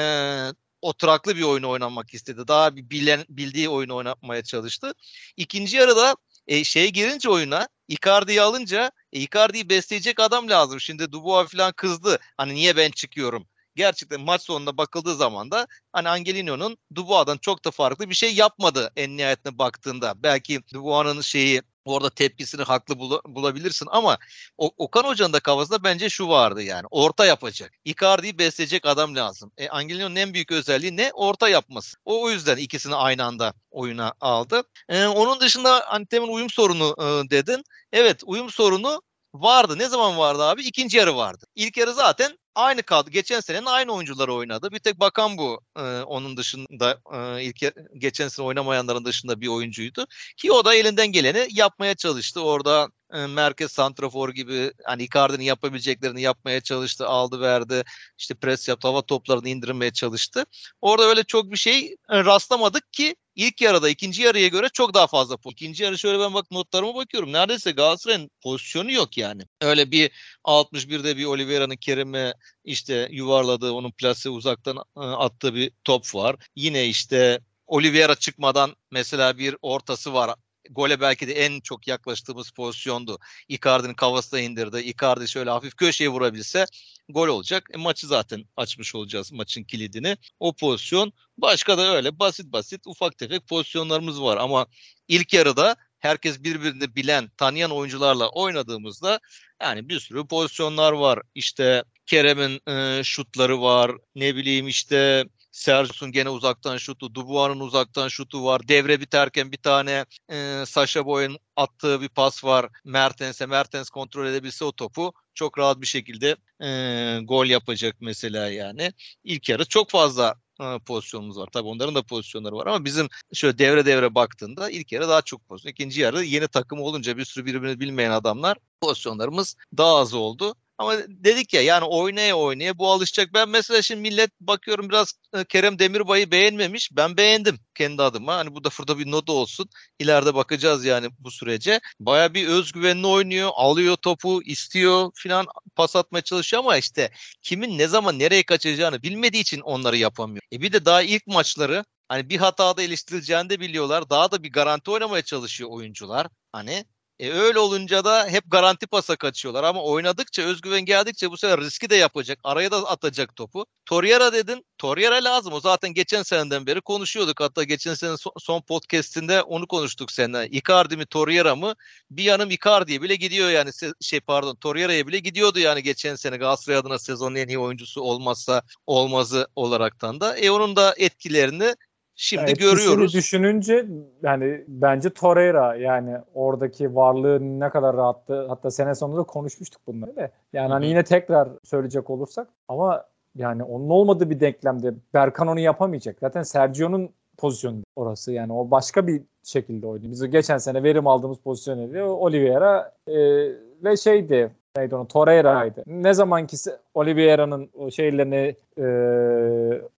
oturaklı bir oyunu oynamak istedi. Daha bir bilen, bildiği oyunu oynatmaya çalıştı. İkinci yarıda e, şeye girince oyuna Icardi'yi alınca e, Icardi'yi besleyecek adam lazım. Şimdi Dubois falan kızdı. Hani niye ben çıkıyorum? Gerçekten maç sonunda bakıldığı zaman da hani Angelino'nun Dubois'dan çok da farklı bir şey yapmadı en nihayetine baktığında. Belki Dubois'ın şeyi Orada tepkisini haklı bul- bulabilirsin ama o- Okan Hoca'nın da kafasında bence şu vardı yani. Orta yapacak. Icardi'yi besleyecek adam lazım. E, Angelino'nun en büyük özelliği ne? Orta yapması. O, o yüzden ikisini aynı anda oyuna aldı. E, onun dışında Antem'in uyum sorunu e, dedin. Evet uyum sorunu vardı. Ne zaman vardı abi? İkinci yarı vardı. İlk yarı zaten aynı kaldı. Geçen senenin aynı oyuncuları oynadı. Bir tek Bakan bu e, onun dışında e, ilk geçen sene oynamayanların dışında bir oyuncuydu. Ki o da elinden geleni yapmaya çalıştı. Orada e, merkez santrafor gibi hani Icardi'nin yapabileceklerini yapmaya çalıştı. Aldı verdi. İşte pres yaptı. Hava toplarını indirmeye çalıştı. Orada öyle çok bir şey e, rastlamadık ki ilk yarıda ikinci yarıya göre çok daha fazla. İkinci yarı şöyle ben bak notlarıma bakıyorum. Neredeyse Galatasaray'ın pozisyonu yok yani. Öyle bir 61'de bir Oliveira'nın Kerim'e işte yuvarladığı onun plase uzaktan e, attığı bir top var. Yine işte Oliveira çıkmadan mesela bir ortası var gole belki de en çok yaklaştığımız pozisyondu. Icardi'nin kafasına indirdi. Icardi şöyle hafif köşeye vurabilse gol olacak. E, maçı zaten açmış olacağız maçın kilidini. O pozisyon başka da öyle basit basit ufak tefek pozisyonlarımız var ama ilk yarıda herkes birbirini bilen, tanıyan oyuncularla oynadığımızda yani bir sürü pozisyonlar var. İşte Kerem'in e, şutları var. Ne bileyim işte Sergius'un gene uzaktan şutu, Dubois'un uzaktan şutu var. Devre biterken bir tane e, Sasha Boy'un attığı bir pas var. Mertens'e Mertens kontrol edebilse o topu çok rahat bir şekilde e, gol yapacak mesela yani. İlk yarı çok fazla e, pozisyonumuz var. Tabii onların da pozisyonları var ama bizim şöyle devre devre baktığında ilk yarı daha çok pozisyon. İkinci yarı yeni takım olunca bir sürü birbirini bilmeyen adamlar pozisyonlarımız daha az oldu. Ama dedik ya yani oynaya oynaya bu alışacak. Ben mesela şimdi millet bakıyorum biraz e, Kerem Demirbay'ı beğenmemiş. Ben beğendim kendi adıma. Hani bu da burada bir not olsun. İleride bakacağız yani bu sürece. Baya bir özgüvenli oynuyor. Alıyor topu, istiyor filan pas atmaya çalışıyor ama işte kimin ne zaman nereye kaçacağını bilmediği için onları yapamıyor. E bir de daha ilk maçları hani bir hatada eleştirileceğini de biliyorlar. Daha da bir garanti oynamaya çalışıyor oyuncular. Hani e öyle olunca da hep garanti pasa kaçıyorlar ama oynadıkça özgüven geldikçe bu sefer riski de yapacak. Araya da atacak topu. Torreira dedin. Torreira lazım. O zaten geçen seneden beri konuşuyorduk. Hatta geçen sene son podcast'inde onu konuştuk seninle. Icardi mi Torreira mı? Bir yanım Icardi'ye bile gidiyor yani şey pardon Torreira'ya bile gidiyordu yani geçen sene Galatasaray adına sezonun en iyi oyuncusu olmazsa olmazı olaraktan da. E onun da etkilerini Şimdi yani görüyoruz. düşününce yani bence Torreira yani oradaki varlığı ne kadar rahattı. Hatta sene sonunda konuşmuştuk bunları da. Yani Hı-hı. hani yine tekrar söyleyecek olursak ama yani onun olmadığı bir denklemde Berkan onu yapamayacak. Zaten Sergio'nun pozisyonu orası yani o başka bir şekilde oynuyor. Biz geçen sene verim aldığımız pozisyon ediyor. Oliveira e, ve şeydi neydi onu Torreira'ydı. Ne zaman ki Oliveira'nın şeylerini e,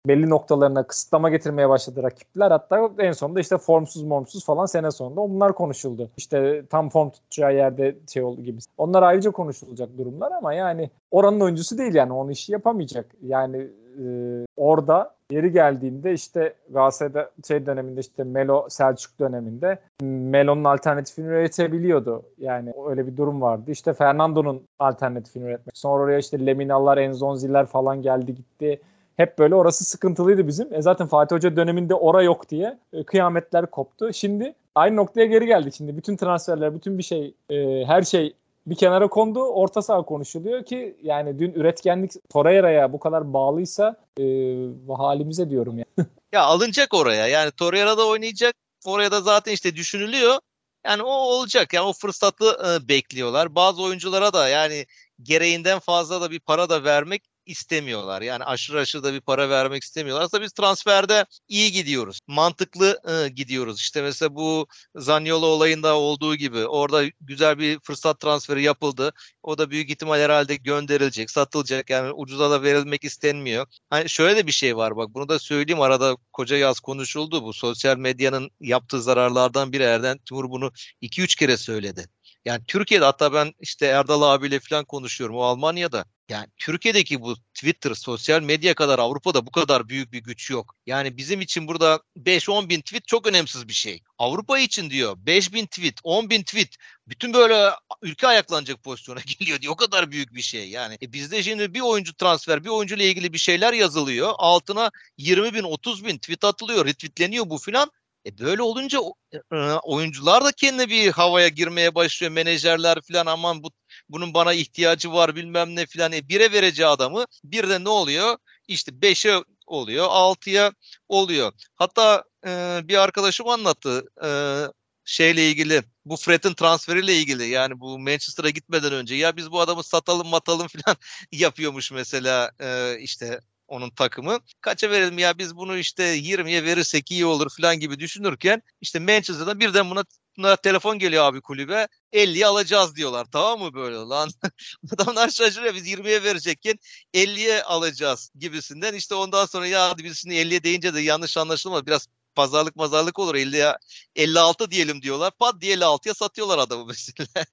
belli noktalarına kısıtlama getirmeye başladı rakipler. Hatta en sonunda işte formsuz formsuz falan sene sonunda onlar konuşuldu. İşte tam form tutacağı yerde şey oldu gibi. Onlar ayrıca konuşulacak durumlar ama yani oranın oyuncusu değil yani onu işi yapamayacak. Yani e, orada yeri geldiğinde işte Galatasaray'da şey döneminde işte Melo Selçuk döneminde Melo'nun alternatifini üretebiliyordu. Yani öyle bir durum vardı. İşte Fernando'nun alternatifini üretmek. Sonra oraya işte Leminal'lar, Enzonzi'ler falan geldi gitti. Hep böyle orası sıkıntılıydı bizim. E zaten Fatih Hoca döneminde ora yok diye e, kıyametler koptu. Şimdi aynı noktaya geri geldik şimdi. Bütün transferler, bütün bir şey, e, her şey bir kenara kondu. Orta saha konuşuluyor ki yani dün üretkenlik Torreira'ya bu kadar bağlıysa e, halimize diyorum ya. Ya alınacak oraya. Yani Torreira da oynayacak. Oraya da zaten işte düşünülüyor. Yani o olacak. Yani o fırsatı e, bekliyorlar. Bazı oyunculara da yani gereğinden fazla da bir para da vermek istemiyorlar. Yani aşırı aşırı da bir para vermek istemiyorlar. Aslında biz transferde iyi gidiyoruz. Mantıklı e, gidiyoruz. İşte mesela bu Zaniolo olayında olduğu gibi orada güzel bir fırsat transferi yapıldı. O da büyük ihtimal herhalde gönderilecek, satılacak. Yani ucuza da verilmek istenmiyor. Hani şöyle de bir şey var bak bunu da söyleyeyim arada koca yaz konuşuldu. Bu sosyal medyanın yaptığı zararlardan bir yerden Timur bunu 2-3 kere söyledi. Yani Türkiye'de hatta ben işte Erdal abiyle falan konuşuyorum o Almanya'da. Yani Türkiye'deki bu Twitter, sosyal medya kadar Avrupa'da bu kadar büyük bir güç yok. Yani bizim için burada 5-10 bin tweet çok önemsiz bir şey. Avrupa için diyor 5 bin tweet, 10 bin tweet bütün böyle ülke ayaklanacak pozisyona geliyor diyor. O kadar büyük bir şey yani. E bizde şimdi bir oyuncu transfer, bir oyuncu ile ilgili bir şeyler yazılıyor. Altına 20 bin, 30 bin tweet atılıyor, retweetleniyor bu filan. E böyle olunca e, oyuncular da kendine bir havaya girmeye başlıyor. Menajerler falan aman bu bunun bana ihtiyacı var bilmem ne filan. E, bire vereceği adamı bir de ne oluyor? İşte beşe oluyor, altıya oluyor. Hatta e, bir arkadaşım anlattı e, şeyle ilgili bu Fred'in transferiyle ilgili yani bu Manchester'a gitmeden önce ya biz bu adamı satalım matalım falan yapıyormuş mesela e, işte onun takımı. Kaça verelim ya biz bunu işte 20'ye verirsek iyi olur falan gibi düşünürken işte Manchester'da birden buna buna telefon geliyor abi kulübe. 50'ye alacağız diyorlar. Tamam mı böyle lan? Adamlar şaşırıyor biz 20'ye verecekken 50'ye alacağız gibisinden. İşte ondan sonra ya hadi biz şimdi 50'ye deyince de yanlış anlaşılma biraz pazarlık mazarlık olur 50'ye 56 diyelim diyorlar. Pat diye 56'ya satıyorlar adamı mesela.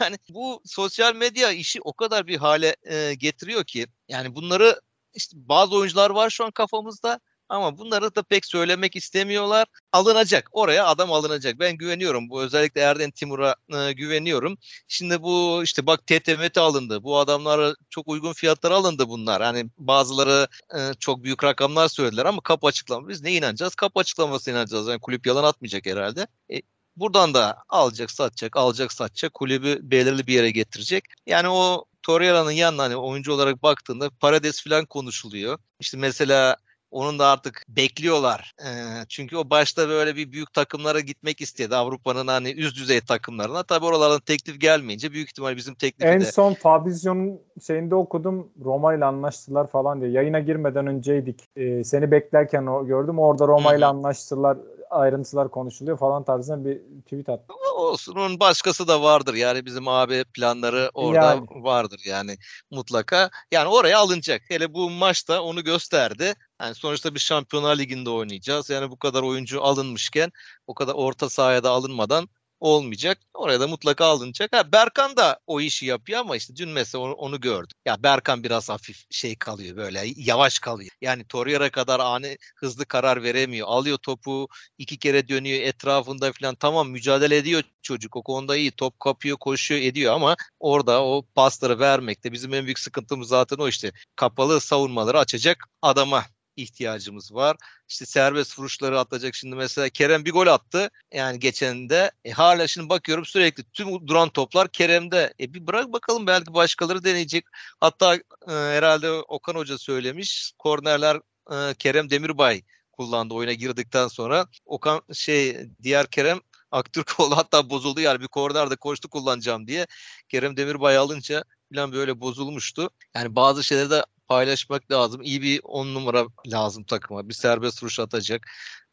yani bu sosyal medya işi o kadar bir hale e, getiriyor ki yani bunları işte bazı oyuncular var şu an kafamızda. Ama bunları da pek söylemek istemiyorlar. Alınacak. Oraya adam alınacak. Ben güveniyorum. Bu özellikle Erden Timur'a e, güveniyorum. Şimdi bu işte bak TTMT alındı. Bu adamlar çok uygun fiyatlara alındı bunlar. Hani bazıları e, çok büyük rakamlar söylediler ama kap açıklama. Biz ne inanacağız? Kap açıklamasına inanacağız. Yani kulüp yalan atmayacak herhalde. E, Buradan da alacak, satacak, alacak, satacak, kulübü belirli bir yere getirecek. Yani o Torreira'nın yanına hani oyuncu olarak baktığında Parades falan konuşuluyor. İşte mesela onun da artık bekliyorlar. E, çünkü o başta böyle bir büyük takımlara gitmek istedi. Avrupa'nın hani üst düzey takımlarına. Tabii oralardan teklif gelmeyince büyük ihtimal bizim teklifi En de... son Fabrizio'nun şeyinde okudum. Roma ile anlaştılar falan diye. Yayına girmeden önceydik. Ee, seni beklerken o gördüm. Orada Roma ile anlaştılar ayrıntılar konuşuluyor falan tarzında bir tweet attı. Olsun onun başkası da vardır yani bizim abi planları orada yani. vardır yani mutlaka. Yani oraya alınacak. Hele bu maçta onu gösterdi. Yani sonuçta bir Şampiyonlar Ligi'nde oynayacağız. Yani bu kadar oyuncu alınmışken o kadar orta sahaya da alınmadan olmayacak. Oraya da mutlaka alınacak. Ha, Berkan da o işi yapıyor ama işte dün mesela onu, onu gördüm. Ya Berkan biraz hafif şey kalıyor böyle yavaş kalıyor. Yani Torreira kadar ani hızlı karar veremiyor. Alıyor topu iki kere dönüyor etrafında falan tamam mücadele ediyor çocuk. O konuda iyi top kapıyor koşuyor ediyor ama orada o pasları vermekte bizim en büyük sıkıntımız zaten o işte. Kapalı savunmaları açacak adama ihtiyacımız var. İşte serbest vuruşları atacak. Şimdi mesela Kerem bir gol attı. Yani geçen de e, hala şimdi bakıyorum sürekli tüm duran toplar Kerem'de. E bir bırak bakalım belki başkaları deneyecek. Hatta e, herhalde Okan Hoca söylemiş. Kornerler e, Kerem Demirbay kullandı oyuna girdikten sonra. Okan şey diğer Kerem Aktürkoğlu hatta bozuldu yani bir kornerde koştu kullanacağım diye. Kerem Demirbay alınca falan böyle bozulmuştu. Yani bazı şeyleri de paylaşmak lazım. İyi bir on numara lazım takıma. Bir serbest vuruş atacak.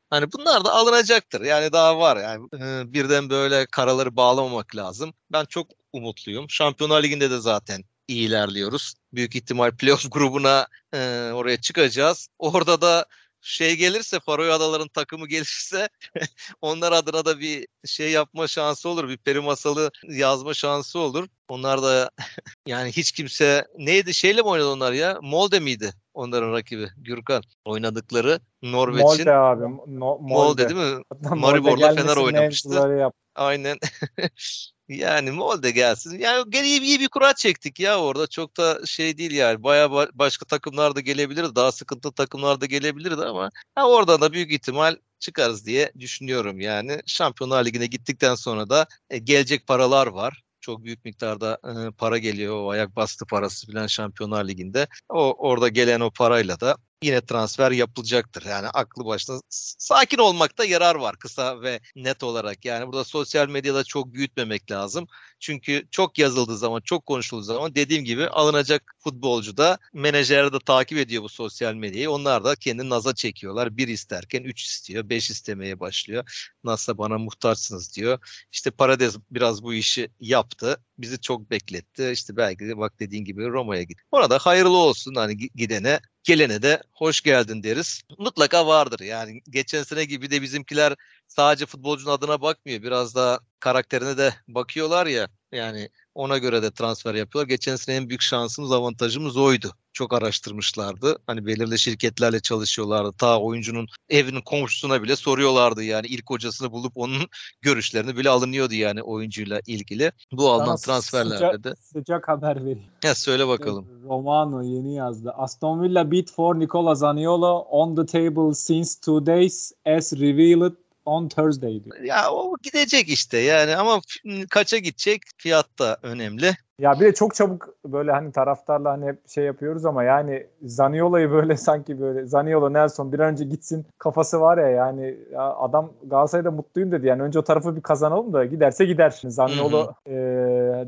Hani bunlar da alınacaktır. Yani daha var. Yani e, birden böyle karaları bağlamamak lazım. Ben çok umutluyum. Şampiyonlar Ligi'nde de zaten iyi ilerliyoruz. Büyük ihtimal playoff grubuna e, oraya çıkacağız. Orada da şey gelirse Faroe Adaların takımı gelirse onlar adına da bir şey yapma şansı olur. Bir peri masalı yazma şansı olur. Onlar da yani hiç kimse neydi şeyle mi oynadı onlar ya? Molde miydi onların rakibi? Gürkan oynadıkları Norveç'in. Molde abi. No, Molde. Molde değil mi? Maribor'la Fener oynamıştı. Aynen. Yani Molde gelsin. Yani gene iyi, bir kura çektik ya orada. Çok da şey değil yani. Baya başka takımlar da gelebilirdi. Daha sıkıntılı takımlar da gelebilirdi ama ha, oradan da büyük ihtimal çıkarız diye düşünüyorum yani. Şampiyonlar Ligi'ne gittikten sonra da e, gelecek paralar var çok büyük miktarda e, para geliyor o ayak bastı parası filan Şampiyonlar Ligi'nde. O orada gelen o parayla da yine transfer yapılacaktır. Yani aklı başına sakin olmakta yarar var kısa ve net olarak. Yani burada sosyal medyada çok büyütmemek lazım. Çünkü çok yazıldığı zaman, çok konuşulduğu zaman dediğim gibi alınacak futbolcu da menajer de takip ediyor bu sosyal medyayı. Onlar da kendini naza çekiyorlar. Bir isterken üç istiyor, beş istemeye başlıyor. Nasıl bana muhtaçsınız diyor. İşte Paradez biraz bu işi yaptı. Bizi çok bekletti. İşte belki de bak dediğin gibi Roma'ya git. Ona da hayırlı olsun hani gidene gelene de hoş geldin deriz. Mutlaka vardır yani geçen sene gibi de bizimkiler sadece futbolcunun adına bakmıyor. Biraz da karakterine de bakıyorlar ya. Yani ona göre de transfer yapıyorlar. Geçen sene en büyük şansımız, avantajımız oydu. Çok araştırmışlardı. Hani belirli şirketlerle çalışıyorlardı. Ta oyuncunun evinin komşusuna bile soruyorlardı yani. ilk hocasını bulup onun görüşlerini bile alınıyordu yani oyuncuyla ilgili. Bu alınan transferlerde sıcak, de. Sıcak haber vereyim. Ya söyle bakalım. Romano yeni yazdı. Aston Villa bid for Nicola Zaniolo on the table since two days as revealed on Thursday diyor. Ya o gidecek işte yani ama kaça gidecek fiyat da önemli. Ya bir de çok çabuk böyle hani taraftarla hani hep şey yapıyoruz ama yani Zaniolo'yu böyle sanki böyle Zaniolo Nelson bir an önce gitsin kafası var ya yani ya adam Galatasaray'da mutluyum dedi. Yani önce o tarafı bir kazanalım da giderse gider. Zaniolo e,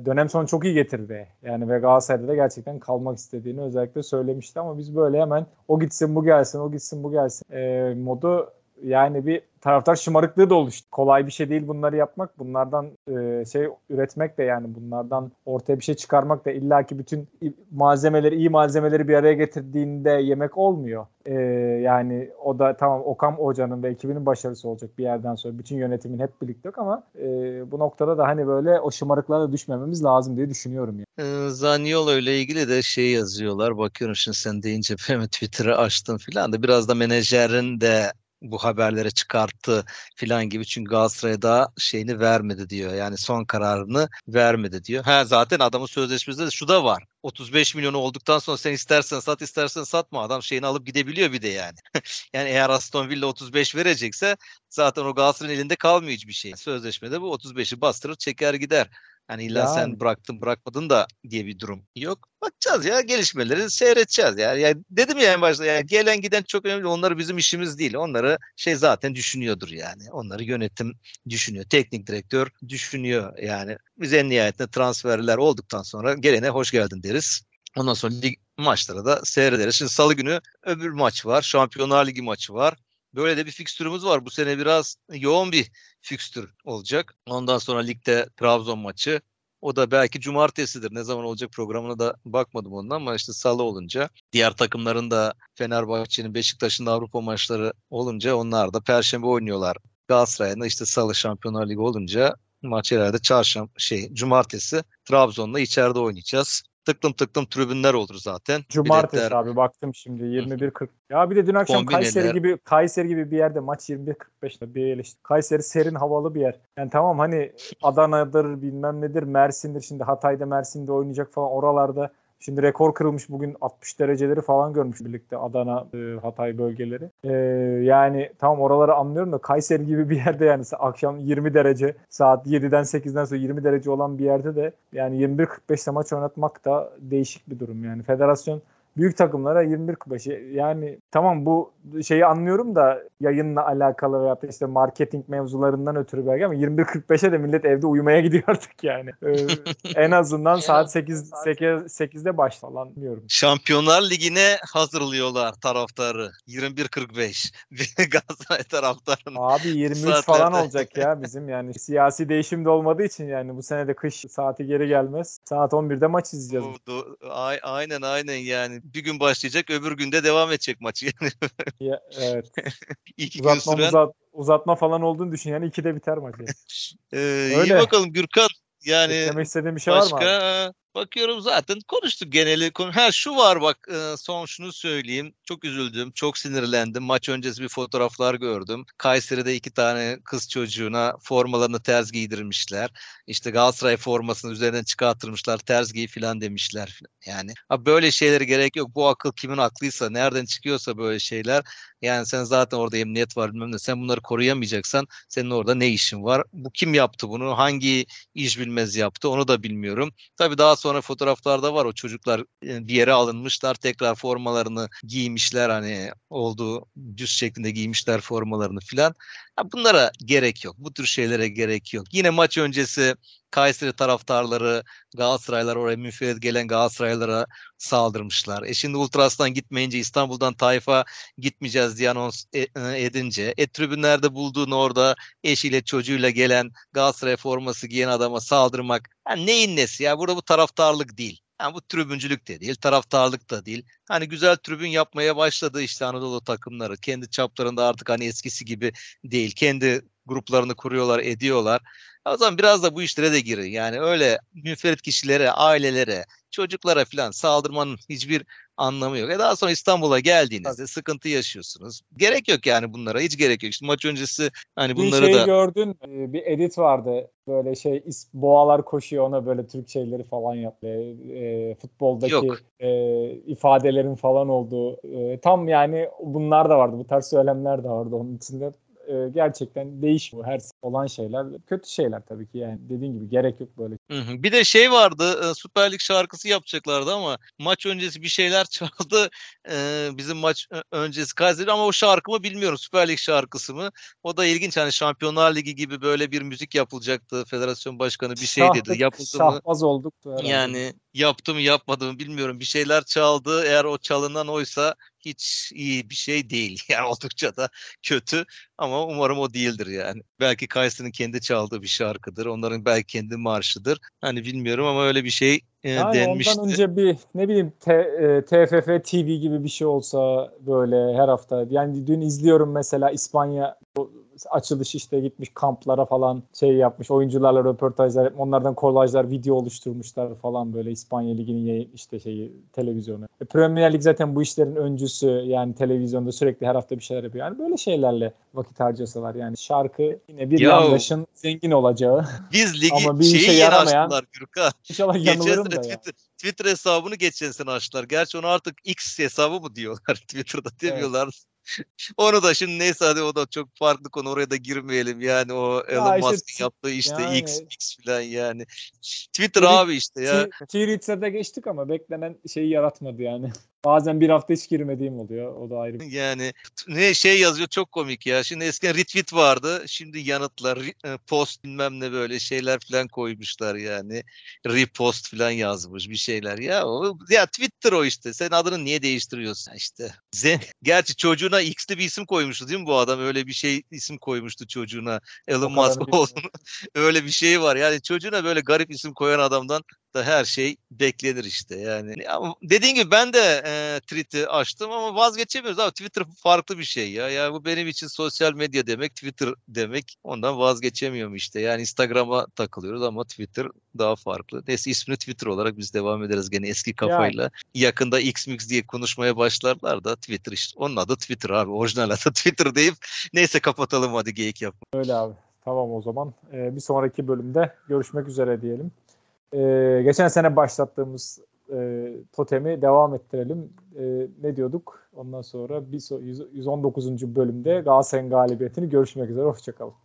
dönem sonu çok iyi getirdi. Yani ve Galatasaray'da da gerçekten kalmak istediğini özellikle söylemişti ama biz böyle hemen o gitsin bu gelsin o gitsin bu gelsin e, modu yani bir taraftar şımarıklığı da oluştu. Kolay bir şey değil bunları yapmak. Bunlardan e, şey üretmek de yani bunlardan ortaya bir şey çıkarmak da illaki bütün malzemeleri iyi malzemeleri bir araya getirdiğinde yemek olmuyor. E, yani o da tamam Okan Hoca'nın ve ekibinin başarısı olacak bir yerden sonra. Bütün yönetimin hep birlikte ama e, bu noktada da hani böyle o şımarıklara düşmememiz lazım diye düşünüyorum. Yani. E, Zaniolo ile ilgili de şey yazıyorlar. Bakıyorum şimdi sen deyince Twitter'ı açtım filan da biraz da menajerin de bu haberlere çıkarttı filan gibi çünkü Galatasaray'a daha şeyini vermedi diyor. Yani son kararını vermedi diyor. Ha zaten adamın sözleşmesinde de şu da var. 35 milyonu olduktan sonra sen istersen sat istersen satma adam şeyini alıp gidebiliyor bir de yani. yani eğer Aston Villa 35 verecekse zaten o Galatasaray'ın elinde kalmıyor hiçbir şey. Sözleşmede bu 35'i bastırır çeker gider. Hani illa yani. sen bıraktın bırakmadın da diye bir durum yok. Bakacağız ya gelişmeleri seyredeceğiz ya. ya dedim ya en başta ya gelen giden çok önemli. Onları bizim işimiz değil. Onları şey zaten düşünüyordur yani. Onları yönetim düşünüyor. Teknik direktör düşünüyor yani. Biz en nihayetinde transferler olduktan sonra gelene hoş geldin deriz. Ondan sonra lig maçları da seyrederiz. Şimdi salı günü öbür maç var. Şampiyonlar Ligi maçı var. Böyle de bir fikstürümüz var. Bu sene biraz yoğun bir fikstür olacak. Ondan sonra ligde Trabzon maçı. O da belki cumartesidir. Ne zaman olacak programına da bakmadım ondan ama işte salı olunca diğer takımların da Fenerbahçe'nin Beşiktaş'ın Avrupa maçları olunca onlar da perşembe oynuyorlar. Galatasaray'ın işte salı Şampiyonlar Ligi olunca maç herhalde çarşamba şey cumartesi Trabzon'la içeride oynayacağız tıklım tıklım tribünler olur zaten. Cumartesi Biletler... abi baktım şimdi 21.40. Ya bir de dün akşam Kombineler. Kayseri gibi Kayseri gibi bir yerde maç 21.45'te bir eleştir. Kayseri serin havalı bir yer. Yani tamam hani Adana'dır bilmem nedir Mersin'dir şimdi Hatay'da Mersin'de oynayacak falan oralarda Şimdi rekor kırılmış bugün 60 dereceleri falan görmüş birlikte Adana, e, Hatay bölgeleri. E, yani tamam oraları anlıyorum da Kayseri gibi bir yerde yani akşam 20 derece saat 7'den 8'den sonra 20 derece olan bir yerde de yani 21-45'te maç oynatmak da değişik bir durum yani. Federasyon büyük takımlara 21-45 yani tamam bu şeyi anlıyorum da yayınla alakalı veya işte marketing mevzularından ötürü belki ama 21.45'e de millet evde uyumaya gidiyor artık yani. Ee, en azından saat 8 8 8'de başlanan bilmiyorum. Şampiyonlar Ligi'ne hazırlıyorlar taraftarı. 21.45. Galatasaray taraftarını. Abi 23 saatlerde. falan olacak ya bizim yani siyasi değişim de olmadığı için yani bu sene de kış saati geri gelmez. Saat 11'de maç izleyeceğiz. aynen aynen yani bir gün başlayacak öbür günde devam edecek maç yani. ya, evet. İki uzatma, gün süren... uzat, uzatma falan olduğunu düşün yani ikide biter maç. Yani. ee, Öyle. İyi bakalım Gürkan. Yani Eklemek istediğin bir şey başka, var mı abi? Bakıyorum zaten konuştuk geneli. Ha şu var bak son şunu söyleyeyim. Çok üzüldüm, çok sinirlendim. Maç öncesi bir fotoğraflar gördüm. Kayseri'de iki tane kız çocuğuna formalarını ters giydirmişler. İşte Galatasaray formasını üzerinden çıkartırmışlar. Ters giy falan demişler. Yani ha böyle şeylere gerek yok. Bu akıl kimin aklıysa, nereden çıkıyorsa böyle şeyler. Yani sen zaten orada emniyet var bilmem ne. Sen bunları koruyamayacaksan senin orada ne işin var? Bu kim yaptı bunu? Hangi iş bilmez yaptı? Onu da bilmiyorum. Tabii daha fotoğraflarda var o çocuklar bir yere alınmışlar tekrar formalarını giymişler hani olduğu düz şeklinde giymişler formalarını filan. Bunlara gerek yok. Bu tür şeylere gerek yok. Yine maç öncesi Kayseri taraftarları Galatasaraylar oraya müfred gelen Galatasaraylara saldırmışlar. E şimdi Ultras'tan gitmeyince İstanbul'dan Tayfa gitmeyeceğiz diye anons e, e, edince e tribünlerde bulduğunu orada eşiyle çocuğuyla gelen Galatasaray forması giyen adama saldırmak yani neyin nesi ya burada bu taraftarlık değil. Yani bu tribüncülük de değil, taraftarlık da değil. Hani güzel tribün yapmaya başladı işte Anadolu takımları. Kendi çaplarında artık hani eskisi gibi değil. Kendi gruplarını kuruyorlar, ediyorlar. O zaman biraz da bu işlere de girin. Yani öyle münferit kişilere, ailelere, çocuklara falan saldırmanın hiçbir anlamı yok. E daha sonra İstanbul'a geldiğinizde Tabii. sıkıntı yaşıyorsunuz. Gerek yok yani bunlara. Hiç gerek yok. İşte maç öncesi hani bunları bir şey da... gördün bir edit vardı. Böyle şey boğalar koşuyor ona böyle Türk şeyleri falan yaptı. E, futboldaki e, ifadelerin falan olduğu. E, tam yani bunlar da vardı. Bu tarz söylemler de vardı onun içinde e, gerçekten değişmiyor her olan şeyler. Kötü şeyler tabii ki yani dediğin gibi gerek yok böyle. Hı hı. Bir de şey vardı e, Süper Lig şarkısı yapacaklardı ama maç öncesi bir şeyler çaldı. E, bizim maç öncesi Kayseri ama o şarkı mı bilmiyorum Süper Lig şarkısı mı? O da ilginç hani Şampiyonlar Ligi gibi böyle bir müzik yapılacaktı. Federasyon başkanı bir şey dedi. Yapıldı Şahbaz mı? olduk. Yani yaptı mı yapmadı mı bilmiyorum. Bir şeyler çaldı. Eğer o çalınan oysa hiç iyi bir şey değil. Yani oldukça da kötü ama umarım o değildir yani. Belki Kayseri'nin kendi çaldığı bir şarkıdır. Onların belki kendi marşıdır. Hani bilmiyorum ama öyle bir şey e, yani denmişti. Ondan önce bir ne bileyim T, e, TFF TV gibi bir şey olsa böyle her hafta. Yani dün izliyorum mesela İspanya açılış işte gitmiş kamplara falan şey yapmış. Oyuncularla röportajlar, onlardan kolajlar, video oluşturmuşlar falan böyle İspanya Ligi'nin işte şeyi televizyonu. E, Premier Lig zaten bu işlerin öncüsü yani televizyonda sürekli her hafta bir şeyler yapıyor. Yani böyle şeylerle vakit harcasalar yani şarkı yine bir Yahu, yandaşın zengin olacağı. Biz ligi Ama bir şeyi işe yaramayan- Gürkan. İnşallah yanılırım da ya. Twitter, hesabını geçen sene açtılar. Gerçi onu artık X hesabı mı diyorlar Twitter'da demiyorlar. Onu da şimdi neyse hadi o da çok farklı konu oraya da girmeyelim yani o Elon işte Musk'ın yaptığı işte yani- X X falan yani. Twitter Tweet- abi işte ya. T- Tweets'e de geçtik ama beklenen şeyi yaratmadı yani. Bazen bir hafta hiç girmediğim oluyor. O da ayrı. Yani ne şey yazıyor çok komik ya. Şimdi eskiden retweet vardı. Şimdi yanıtlar, e, post bilmem ne böyle şeyler falan koymuşlar yani. Repost falan yazmış bir şeyler. Ya o ya Twitter o işte. Sen adını niye değiştiriyorsun işte? Zen, gerçi çocuğuna X'li bir isim koymuştu değil mi bu adam? Öyle bir şey isim koymuştu çocuğuna. Elon Musk olduğunu. Öyle bir şey var. Yani çocuğuna böyle garip isim koyan adamdan da her şey beklenir işte yani. Ama dediğin gibi ben de e, tweet'i açtım ama vazgeçemiyoruz abi. Twitter farklı bir şey ya. Yani bu benim için sosyal medya demek, Twitter demek. Ondan vazgeçemiyorum işte. Yani Instagram'a takılıyoruz ama Twitter daha farklı. Neyse ismini Twitter olarak biz devam ederiz gene eski kafayla. Yakında Xmix diye konuşmaya başlarlar da Twitter işte. Onun adı Twitter abi. Orijinal adı Twitter deyip neyse kapatalım hadi geyik yap. Öyle abi. Tamam o zaman. Ee, bir sonraki bölümde görüşmek üzere diyelim. Ee, geçen sene başlattığımız e, totemi devam ettirelim. Ee, ne diyorduk? Ondan sonra bir so- 119. bölümde Galatasaray'ın galibiyetini görüşmek üzere. Hoşçakalın.